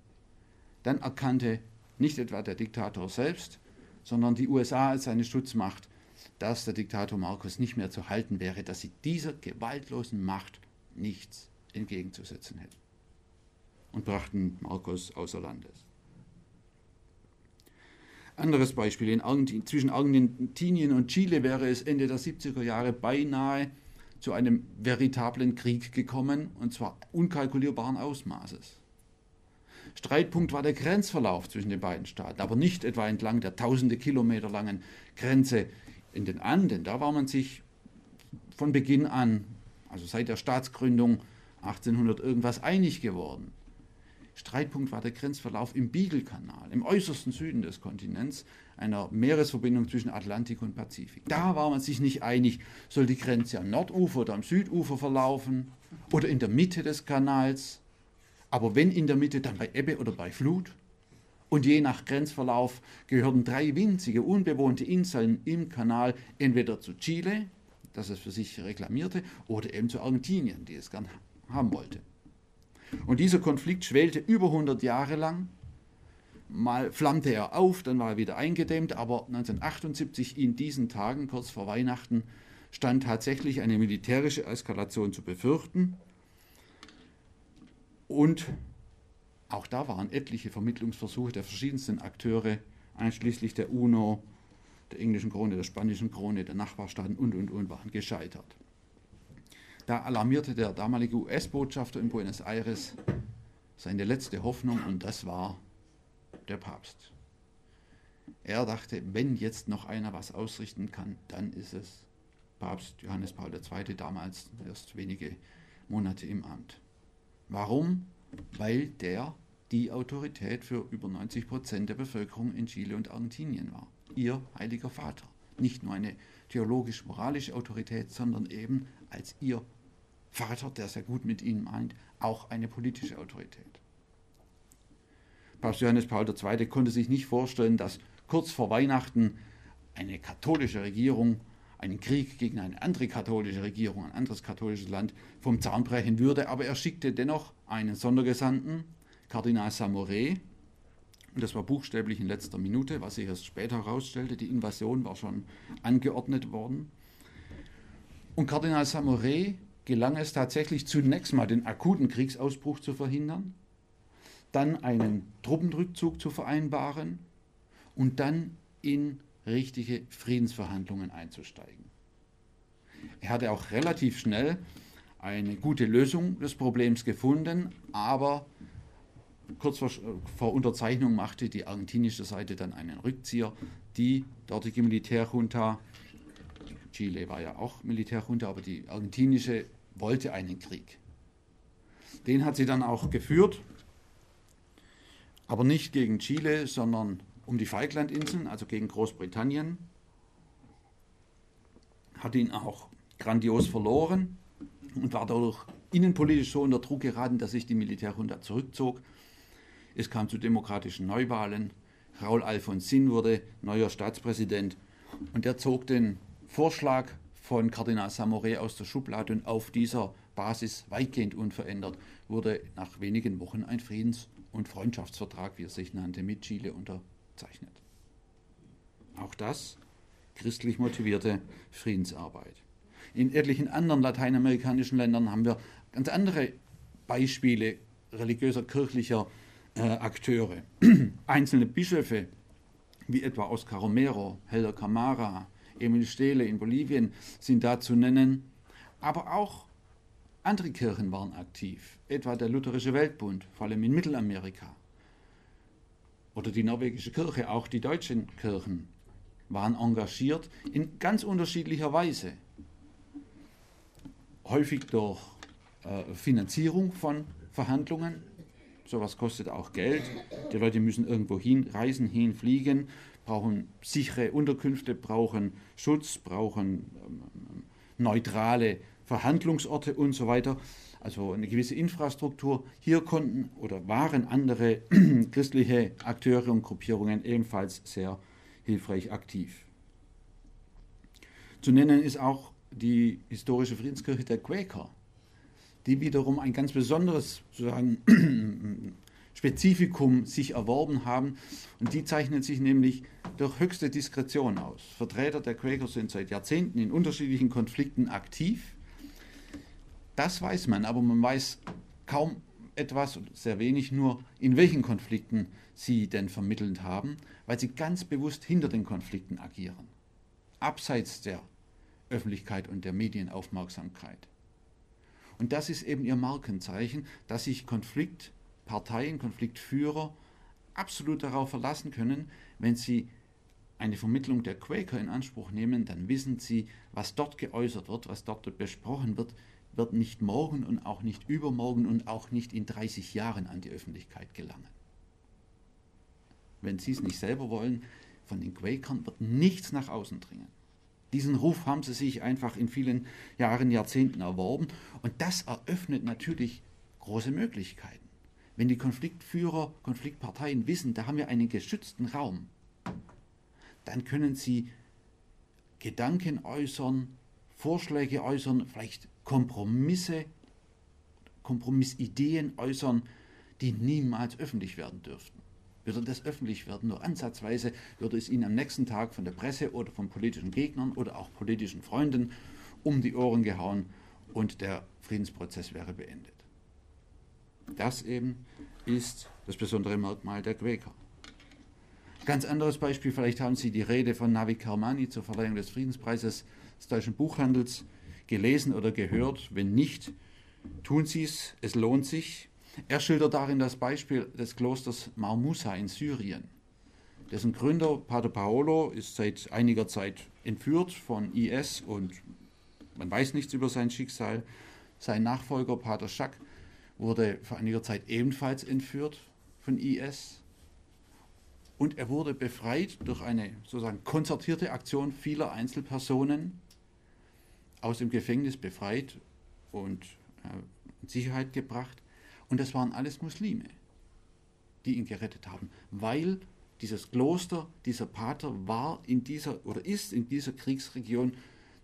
dann erkannte nicht etwa der Diktator selbst, sondern die USA als seine Schutzmacht, dass der Diktator Marcos nicht mehr zu halten wäre, dass sie dieser gewaltlosen Macht nichts entgegenzusetzen hätten. Und brachten Marcos außer Landes. Anderes Beispiel, in Argentin, zwischen Argentinien und Chile wäre es Ende der 70er Jahre beinahe zu einem veritablen Krieg gekommen, und zwar unkalkulierbaren Ausmaßes. Streitpunkt war der Grenzverlauf zwischen den beiden Staaten, aber nicht etwa entlang der tausende Kilometer langen Grenze in den Anden. Da war man sich von Beginn an, also seit der Staatsgründung 1800 irgendwas einig geworden. Streitpunkt war der Grenzverlauf im Beagle-Kanal, im äußersten Süden des Kontinents, einer Meeresverbindung zwischen Atlantik und Pazifik. Da war man sich nicht einig, soll die Grenze am Nordufer oder am Südufer verlaufen oder in der Mitte des Kanals. Aber wenn in der Mitte, dann bei Ebbe oder bei Flut. Und je nach Grenzverlauf gehörten drei winzige, unbewohnte Inseln im Kanal entweder zu Chile, das es für sich reklamierte, oder eben zu Argentinien, die es gern haben wollte. Und dieser Konflikt schwelte über 100 Jahre lang. Mal flammte er auf, dann war er wieder eingedämmt, aber 1978 in diesen Tagen, kurz vor Weihnachten, stand tatsächlich eine militärische Eskalation zu befürchten. Und auch da waren etliche Vermittlungsversuche der verschiedensten Akteure, einschließlich der UNO, der englischen Krone, der spanischen Krone, der Nachbarstaaten und, und, und, waren gescheitert. Da alarmierte der damalige US-Botschafter in Buenos Aires seine letzte Hoffnung und das war der Papst. Er dachte, wenn jetzt noch einer was ausrichten kann, dann ist es Papst Johannes Paul II. damals erst wenige Monate im Amt. Warum? Weil der die Autorität für über 90 Prozent der Bevölkerung in Chile und Argentinien war. Ihr heiliger Vater. Nicht nur eine theologisch-moralische Autorität, sondern eben als ihr Vater, der sehr gut mit ihnen meint, auch eine politische Autorität. Papst Johannes Paul II. konnte sich nicht vorstellen, dass kurz vor Weihnachten eine katholische Regierung einen Krieg gegen eine andere katholische Regierung, ein anderes katholisches Land vom Zaun brechen würde, aber er schickte dennoch einen Sondergesandten, Kardinal Samoret, und das war buchstäblich in letzter Minute, was sich erst später herausstellte, die Invasion war schon angeordnet worden. Und Kardinal Samoret gelang es tatsächlich zunächst mal den akuten Kriegsausbruch zu verhindern, dann einen Truppenrückzug zu vereinbaren und dann in richtige Friedensverhandlungen einzusteigen. Er hatte auch relativ schnell eine gute Lösung des Problems gefunden, aber kurz vor, vor, Unterzeichnung machte die argentinische Seite dann einen Rückzieher. Die dortige Militärjunta, Chile war ja auch Militärjunta, aber die argentinische wollte einen Krieg. Den hat sie dann auch geführt, aber nicht gegen Chile, sondern um die Falklandinseln, also gegen Großbritannien, hat ihn auch grandios verloren und war dadurch innenpolitisch so unter Druck geraten, dass sich die Militärjunta zurückzog. Es kam zu demokratischen Neuwahlen. Raul Alfonsin wurde neuer Staatspräsident und er zog den Vorschlag von Kardinal Samoret aus der Schublade und auf dieser Basis weitgehend unverändert wurde nach wenigen Wochen ein Friedens- und Freundschaftsvertrag, wie er sich nannte, mit Chile unter zeichnet. Auch das christlich motivierte Friedensarbeit. In etlichen anderen lateinamerikanischen Ländern haben wir ganz andere Beispiele religiöser, kirchlicher äh, Akteure. (clears throat) Einzelne Bischöfe, wie etwa Oscar Romero, Helder Camara, Emil Stehle in Bolivien, sind da zu nennen. Aber auch andere Kirchen waren aktiv, etwa der Lutherische Weltbund, vor allem in Mittelamerika oder die norwegische Kirche, auch die deutschen Kirchen waren engagiert in ganz unterschiedlicher Weise. Häufig durch äh, Finanzierung von Verhandlungen. Sowas kostet auch Geld. Die Leute müssen irgendwo hinreisen, hinfliegen, brauchen sichere Unterkünfte, brauchen Schutz, brauchen ähm, neutrale Verhandlungsorte und so weiter also eine gewisse Infrastruktur. Hier konnten oder waren andere (clears throat) christliche Akteure und Gruppierungen ebenfalls sehr hilfreich aktiv. Zu nennen ist auch die historische Friedenskirche der Quäker, die wiederum ein ganz besonderes sozusagen (clears throat) Spezifikum sich erworben haben. Und die zeichnen sich nämlich durch höchste Diskretion aus. Vertreter der Quäker sind seit Jahrzehnten in unterschiedlichen Konflikten aktiv das weiß man, aber man weiß kaum etwas, sehr wenig nur, in welchen Konflikten sie denn vermittelt haben, weil sie ganz bewusst hinter den Konflikten agieren, abseits der Öffentlichkeit und der Medienaufmerksamkeit. Und das ist eben ihr Markenzeichen, dass sich Konfliktparteien, Konfliktführer absolut darauf verlassen können, wenn sie eine Vermittlung der Quaker in Anspruch nehmen, dann wissen sie, was dort geäußert wird, was dort besprochen wird, wird nicht morgen und auch nicht übermorgen und auch nicht in 30 Jahren an die Öffentlichkeit gelangen. Wenn Sie es nicht selber wollen, von den Quakern wird nichts nach außen dringen. Diesen Ruf haben sie sich einfach in vielen Jahren, Jahrzehnten erworben und das eröffnet natürlich große Möglichkeiten. wenn die Konfliktführer, Konfliktparteien wissen, da haben wir einen geschützten Raum, dann können sie Gedanken äußern, Vorschläge äußern, vielleicht Kompromisse, Kompromissideen äußern, die niemals öffentlich werden dürften. Würde das öffentlich werden, nur ansatzweise, würde es ihnen am nächsten Tag von der Presse oder von politischen Gegnern oder auch politischen Freunden um die Ohren gehauen und der Friedensprozess wäre beendet. Das eben ist das besondere Merkmal der Quäker. Ganz anderes Beispiel, vielleicht haben Sie die Rede von Navi Kermani zur Verleihung des Friedenspreises des deutschen Buchhandels gelesen oder gehört. Wenn nicht, tun Sie es, es lohnt sich. Er schildert darin das Beispiel des Klosters Marmusa in Syrien. Dessen Gründer, Pater Paolo, ist seit einiger Zeit entführt von IS und man weiß nichts über sein Schicksal. Sein Nachfolger, Pater Schack, wurde vor einiger Zeit ebenfalls entführt von IS. Und er wurde befreit durch eine sozusagen konzertierte Aktion vieler Einzelpersonen aus dem Gefängnis befreit und äh, in Sicherheit gebracht. Und das waren alles Muslime, die ihn gerettet haben, weil dieses Kloster, dieser Pater war in dieser oder ist in dieser Kriegsregion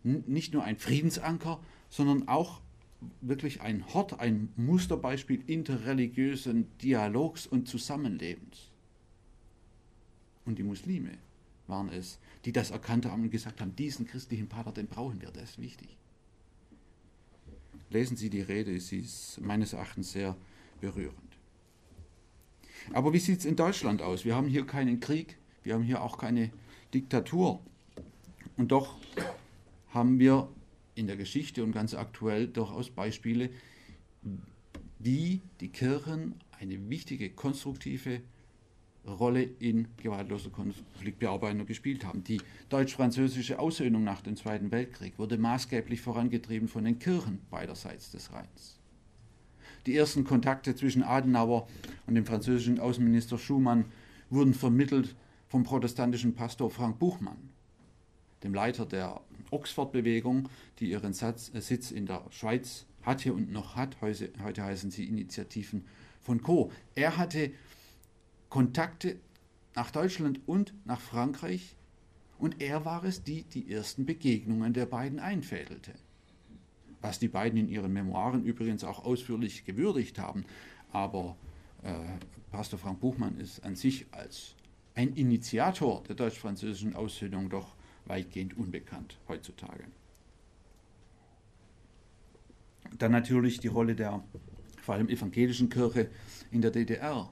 nicht nur ein Friedensanker, sondern auch wirklich ein Hort, ein Musterbeispiel interreligiösen Dialogs und Zusammenlebens. Und die Muslime waren es, die das erkannt haben und gesagt haben, diesen christlichen Pater, den brauchen wir, der ist wichtig. Lesen Sie die Rede, sie ist meines Erachtens sehr berührend. Aber wie sieht es in Deutschland aus? Wir haben hier keinen Krieg, wir haben hier auch keine Diktatur. Und doch haben wir in der Geschichte und ganz aktuell durchaus Beispiele, wie die Kirchen eine wichtige, konstruktive Rolle in gewaltloser Konfliktbearbeitung gespielt haben. Die deutsch-französische Aussöhnung nach dem Zweiten Weltkrieg wurde maßgeblich vorangetrieben von den Kirchen beiderseits des Rheins. Die ersten Kontakte zwischen Adenauer und dem französischen Außenminister Schumann wurden vermittelt vom protestantischen Pastor Frank Buchmann, dem Leiter der Oxford-Bewegung, die ihren äh, Sitz in der Schweiz hatte und noch hat. Heute, heute heißen sie Initiativen von Co. Er hatte Kontakte nach Deutschland und nach Frankreich und er war es, die die ersten Begegnungen der beiden einfädelte. Was die beiden in ihren Memoiren übrigens auch ausführlich gewürdigt haben. Aber äh, Pastor Frank Buchmann ist an sich als ein Initiator der deutsch-französischen Aussöhnung doch weitgehend unbekannt heutzutage. Dann natürlich die Rolle der vor allem evangelischen Kirche in der DDR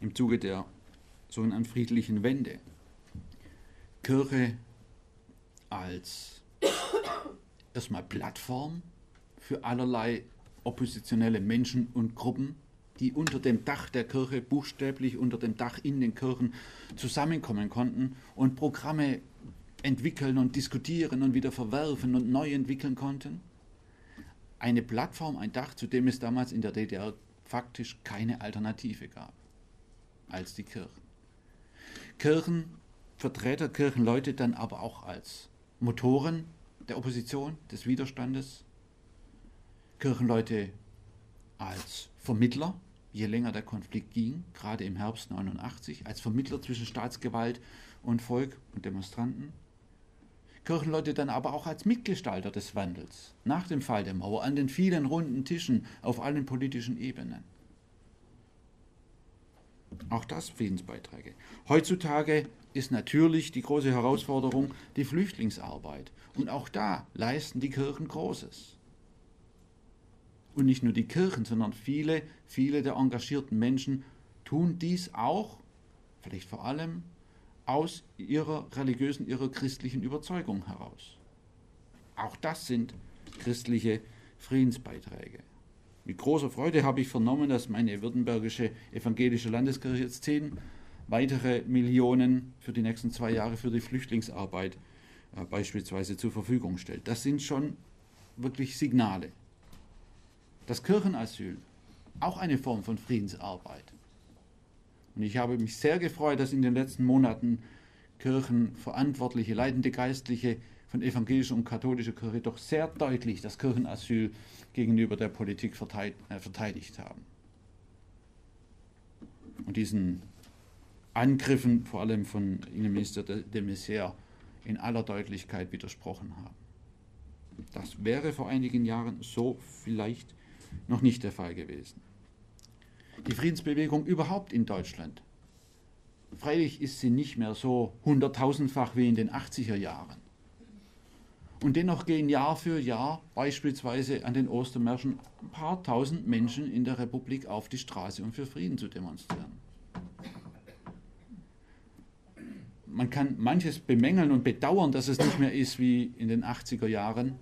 im Zuge der sogenannten friedlichen Wende. Kirche als erstmal Plattform für allerlei oppositionelle Menschen und Gruppen, die unter dem Dach der Kirche, buchstäblich unter dem Dach in den Kirchen zusammenkommen konnten und Programme entwickeln und diskutieren und wieder verwerfen und neu entwickeln konnten. Eine Plattform, ein Dach, zu dem es damals in der DDR faktisch keine Alternative gab als die Kirchen. Kirchenvertreter, Kirchenleute dann aber auch als Motoren der Opposition, des Widerstandes. Kirchenleute als Vermittler, je länger der Konflikt ging, gerade im Herbst 89, als Vermittler zwischen Staatsgewalt und Volk und Demonstranten. Kirchenleute dann aber auch als Mitgestalter des Wandels nach dem Fall der Mauer an den vielen runden Tischen auf allen politischen Ebenen. Auch das Friedensbeiträge. Heutzutage ist natürlich die große Herausforderung die Flüchtlingsarbeit. Und auch da leisten die Kirchen Großes. Und nicht nur die Kirchen, sondern viele, viele der engagierten Menschen tun dies auch, vielleicht vor allem, aus ihrer religiösen, ihrer christlichen Überzeugung heraus. Auch das sind christliche Friedensbeiträge. Mit großer Freude habe ich vernommen, dass meine württembergische evangelische Landeskirche jetzt zehn weitere Millionen für die nächsten zwei Jahre für die Flüchtlingsarbeit äh, beispielsweise zur Verfügung stellt. Das sind schon wirklich Signale. Das Kirchenasyl, auch eine Form von Friedensarbeit. Und ich habe mich sehr gefreut, dass in den letzten Monaten Kirchenverantwortliche, leitende Geistliche von evangelischer und katholischer Kirche doch sehr deutlich das Kirchenasyl gegenüber der Politik äh, verteidigt haben. diesen Angriffen, vor allem von Innenminister de Maizière, in aller Deutlichkeit widersprochen haben. Das wäre vor einigen Jahren so vielleicht noch nicht der Fall gewesen. Die Friedensbewegung überhaupt in Deutschland. Freilich ist sie nicht mehr so hunderttausendfach wie in den 80er Jahren. Und dennoch gehen Jahr für Jahr beispielsweise an den Ostermärschen ein paar tausend Menschen in der Republik auf die Straße, um für Frieden zu demonstrieren. Man kann manches bemängeln und bedauern, dass es nicht mehr ist wie in den 80er Jahren.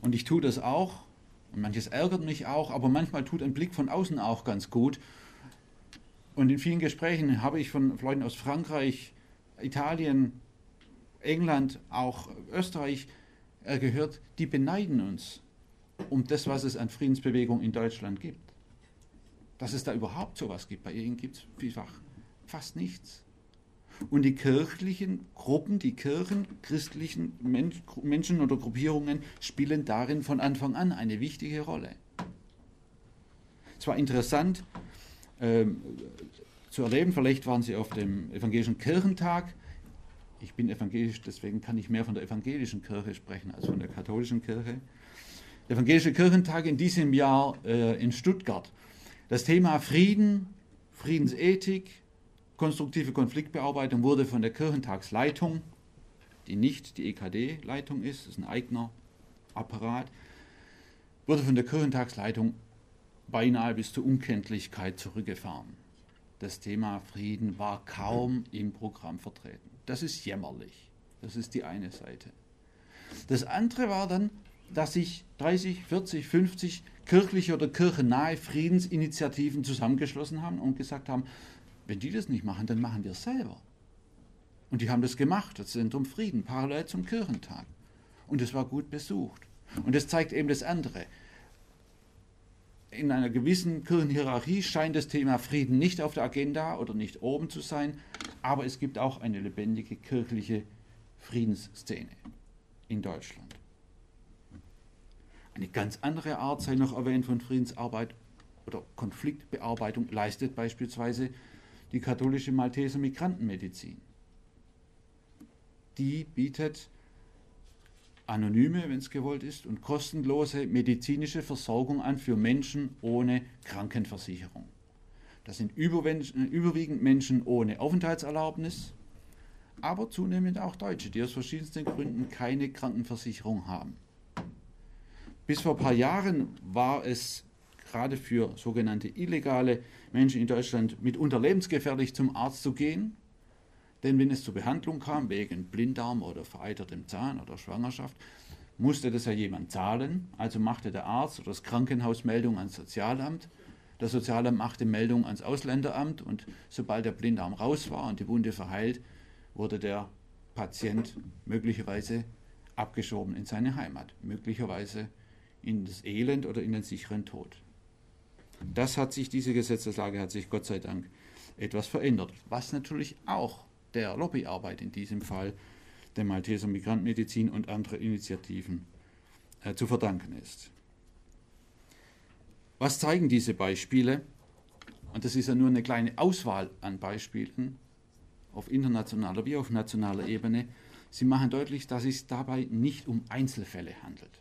Und ich tue das auch. Und manches ärgert mich auch, aber manchmal tut ein Blick von außen auch ganz gut. Und in vielen Gesprächen habe ich von Leuten aus Frankreich, Italien, England, auch Österreich äh, gehört, die beneiden uns um das, was es an Friedensbewegung in Deutschland gibt. Dass es da überhaupt sowas gibt. Bei ihnen gibt es vielfach fast nichts. Und die kirchlichen Gruppen, die Kirchen, christlichen Menschen oder Gruppierungen spielen darin von Anfang an eine wichtige Rolle. Es war interessant ähm, zu erleben, vielleicht waren Sie auf dem Evangelischen Kirchentag ich bin evangelisch, deswegen kann ich mehr von der evangelischen Kirche sprechen als von der katholischen Kirche. Der Evangelische Kirchentag in diesem Jahr äh, in Stuttgart. Das Thema Frieden, Friedensethik, konstruktive Konfliktbearbeitung wurde von der Kirchentagsleitung, die nicht die EKD-Leitung ist, das ist ein eigener Apparat, wurde von der Kirchentagsleitung beinahe bis zur Unkenntlichkeit zurückgefahren. Das Thema Frieden war kaum im Programm vertreten. Das ist jämmerlich. Das ist die eine Seite. Das andere war dann, dass sich 30, 40, 50 kirchliche oder kirchennahe Friedensinitiativen zusammengeschlossen haben und gesagt haben, wenn die das nicht machen, dann machen wir es selber. Und die haben das gemacht, das Zentrum Frieden, parallel zum Kirchentag. Und es war gut besucht. Und das zeigt eben das andere. In einer gewissen Kirchenhierarchie scheint das Thema Frieden nicht auf der Agenda oder nicht oben zu sein, aber es gibt auch eine lebendige kirchliche Friedensszene in Deutschland. Eine ganz andere Art sei noch erwähnt von Friedensarbeit oder Konfliktbearbeitung leistet beispielsweise die katholische Malteser Migrantenmedizin. Die bietet anonyme, wenn es gewollt ist, und kostenlose medizinische Versorgung an für Menschen ohne Krankenversicherung. Das sind überwiegend Menschen ohne Aufenthaltserlaubnis, aber zunehmend auch Deutsche, die aus verschiedensten Gründen keine Krankenversicherung haben. Bis vor ein paar Jahren war es gerade für sogenannte illegale Menschen in Deutschland mitunter lebensgefährlich zum Arzt zu gehen, denn wenn es zur Behandlung kam, wegen Blinddarm oder vereitertem Zahn oder Schwangerschaft, musste das ja jemand zahlen, also machte der Arzt oder das Krankenhaus Meldung ans Sozialamt. Das Sozialamt machte Meldung ans Ausländeramt und sobald der Blindarm raus war und die Wunde verheilt, wurde der Patient möglicherweise abgeschoben in seine Heimat, möglicherweise in das Elend oder in den sicheren Tod. Das hat sich, diese Gesetzeslage hat sich Gott sei Dank etwas verändert, was natürlich auch der Lobbyarbeit in diesem Fall der Malteser Migrantmedizin und andere Initiativen äh, zu verdanken ist. Was zeigen diese Beispiele? Und das ist ja nur eine kleine Auswahl an Beispielen auf internationaler wie auf nationaler Ebene. Sie machen deutlich, dass es dabei nicht um Einzelfälle handelt.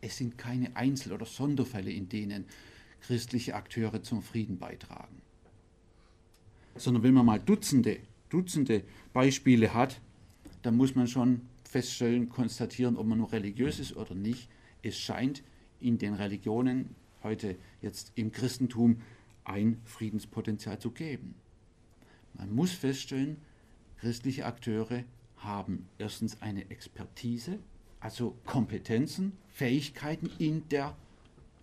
Es sind keine Einzel- oder Sonderfälle, in denen christliche Akteure zum Frieden beitragen. Sondern wenn man mal Dutzende, Dutzende Beispiele hat, dann muss man schon feststellen, konstatieren, ob man nur religiös ist oder nicht. Es scheint in den Religionen heute jetzt im Christentum ein Friedenspotenzial zu geben. Man muss feststellen, christliche Akteure haben erstens eine Expertise, also Kompetenzen, Fähigkeiten in der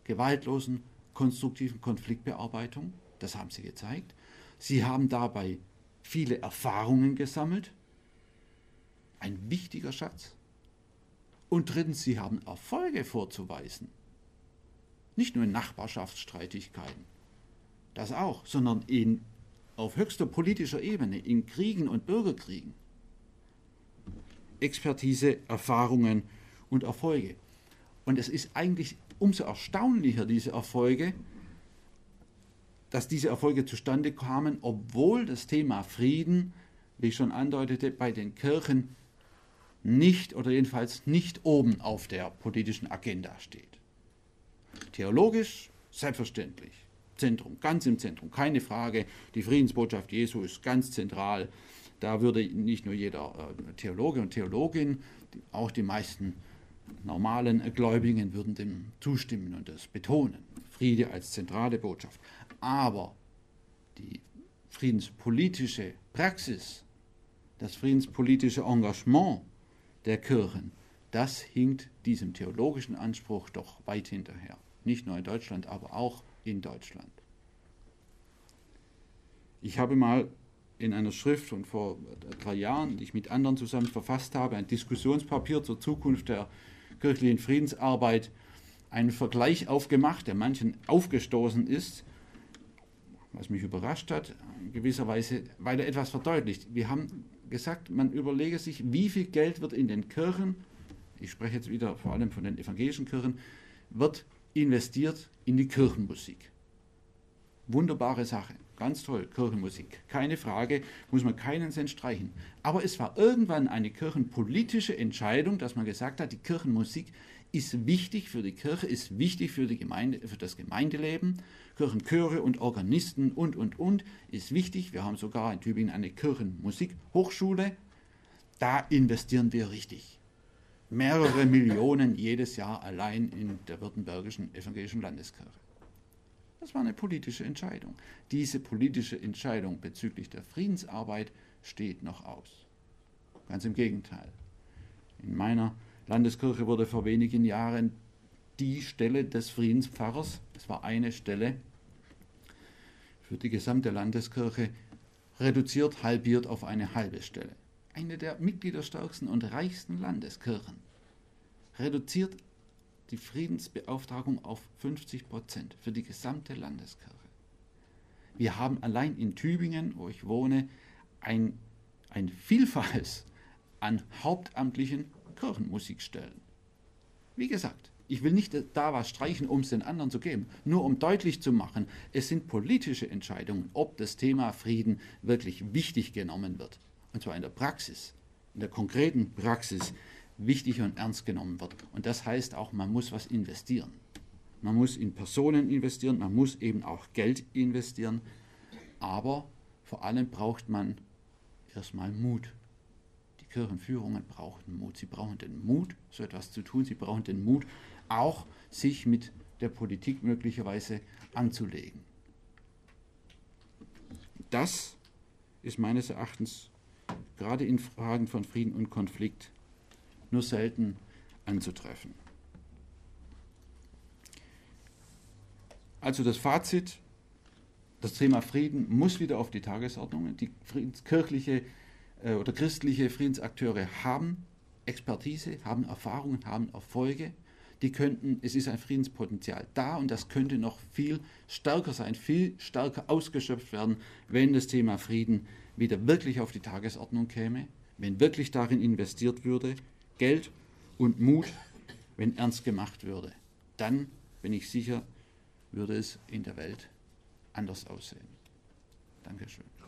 gewaltlosen, konstruktiven Konfliktbearbeitung. Das haben sie gezeigt. Sie haben dabei viele Erfahrungen gesammelt. Ein wichtiger Schatz. Und drittens, sie haben Erfolge vorzuweisen. Nicht nur in Nachbarschaftsstreitigkeiten, das auch, sondern in, auf höchster politischer Ebene, in Kriegen und Bürgerkriegen. Expertise, Erfahrungen und Erfolge. Und es ist eigentlich umso erstaunlicher, diese Erfolge, dass diese Erfolge zustande kamen, obwohl das Thema Frieden, wie ich schon andeutete, bei den Kirchen nicht oder jedenfalls nicht oben auf der politischen Agenda steht. Theologisch selbstverständlich. Zentrum, ganz im Zentrum, keine Frage. Die Friedensbotschaft Jesu ist ganz zentral. Da würde nicht nur jeder äh, Theologe und Theologin, auch die meisten normalen Gläubigen würden dem zustimmen und das betonen. Friede als zentrale Botschaft. Aber die friedenspolitische Praxis, das friedenspolitische Engagement der Kirchen, das hinkt diesem theologischen Anspruch doch weit hinterher. Nicht nur in Deutschland, aber auch in Deutschland. Ich habe mal in einer Schrift von vor drei Jahren, die ich mit anderen zusammen verfasst habe, ein Diskussionspapier zur Zukunft der kirchlichen Friedensarbeit, einen Vergleich aufgemacht, der manchen aufgestoßen ist, was mich überrascht hat, in gewisser Weise, weil er etwas verdeutlicht. Wir haben gesagt, man überlege sich, wie viel Geld wird in den Kirchen, ich spreche jetzt wieder vor allem von den evangelischen Kirchen, wird investiert in die Kirchenmusik. Wunderbare Sache. Ganz toll, Kirchenmusik. Keine Frage, muss man keinen Cent streichen. Aber es war irgendwann eine kirchenpolitische Entscheidung, dass man gesagt hat, die Kirchenmusik ist wichtig für die Kirche, ist wichtig für, die Gemeinde, für das Gemeindeleben. Kirchenchöre und Organisten und, und, und ist wichtig. Wir haben sogar in Tübingen eine Kirchenmusikhochschule. Da investieren wir richtig. Mehrere Millionen jedes Jahr allein in der Württembergischen Evangelischen Landeskirche. Das war eine politische Entscheidung. Diese politische Entscheidung bezüglich der Friedensarbeit steht noch aus. Ganz im Gegenteil. In meiner Landeskirche wurde vor wenigen Jahren die Stelle des Friedenspfarrers, es war eine Stelle für die gesamte Landeskirche, reduziert, halbiert auf eine halbe Stelle. Eine der mitgliederstärksten und reichsten Landeskirchen reduziert die Friedensbeauftragung auf 50 Prozent für die gesamte Landeskirche. Wir haben allein in Tübingen, wo ich wohne, ein, ein Vielfaches an hauptamtlichen Kirchenmusikstellen. Wie gesagt, ich will nicht da was streichen, um es den anderen zu geben, nur um deutlich zu machen, es sind politische Entscheidungen, ob das Thema Frieden wirklich wichtig genommen wird. Und zwar in der Praxis, in der konkreten Praxis wichtig und ernst genommen wird. Und das heißt auch, man muss was investieren. Man muss in Personen investieren, man muss eben auch Geld investieren, aber vor allem braucht man erstmal Mut. Die Kirchenführungen brauchen Mut. Sie brauchen den Mut, so etwas zu tun. Sie brauchen den Mut, auch sich mit der Politik möglicherweise anzulegen. Das ist meines Erachtens gerade in Fragen von Frieden und Konflikt nur selten anzutreffen. Also das Fazit, das Thema Frieden muss wieder auf die Tagesordnung. Die kirchliche äh, oder christliche Friedensakteure haben Expertise, haben Erfahrungen, haben Erfolge. Die könnten, es ist ein Friedenspotenzial da und das könnte noch viel stärker sein, viel stärker ausgeschöpft werden, wenn das Thema Frieden wieder wirklich auf die Tagesordnung käme, wenn wirklich darin investiert würde, Geld und Mut, wenn ernst gemacht würde. Dann, bin ich sicher, würde es in der Welt anders aussehen. Dankeschön.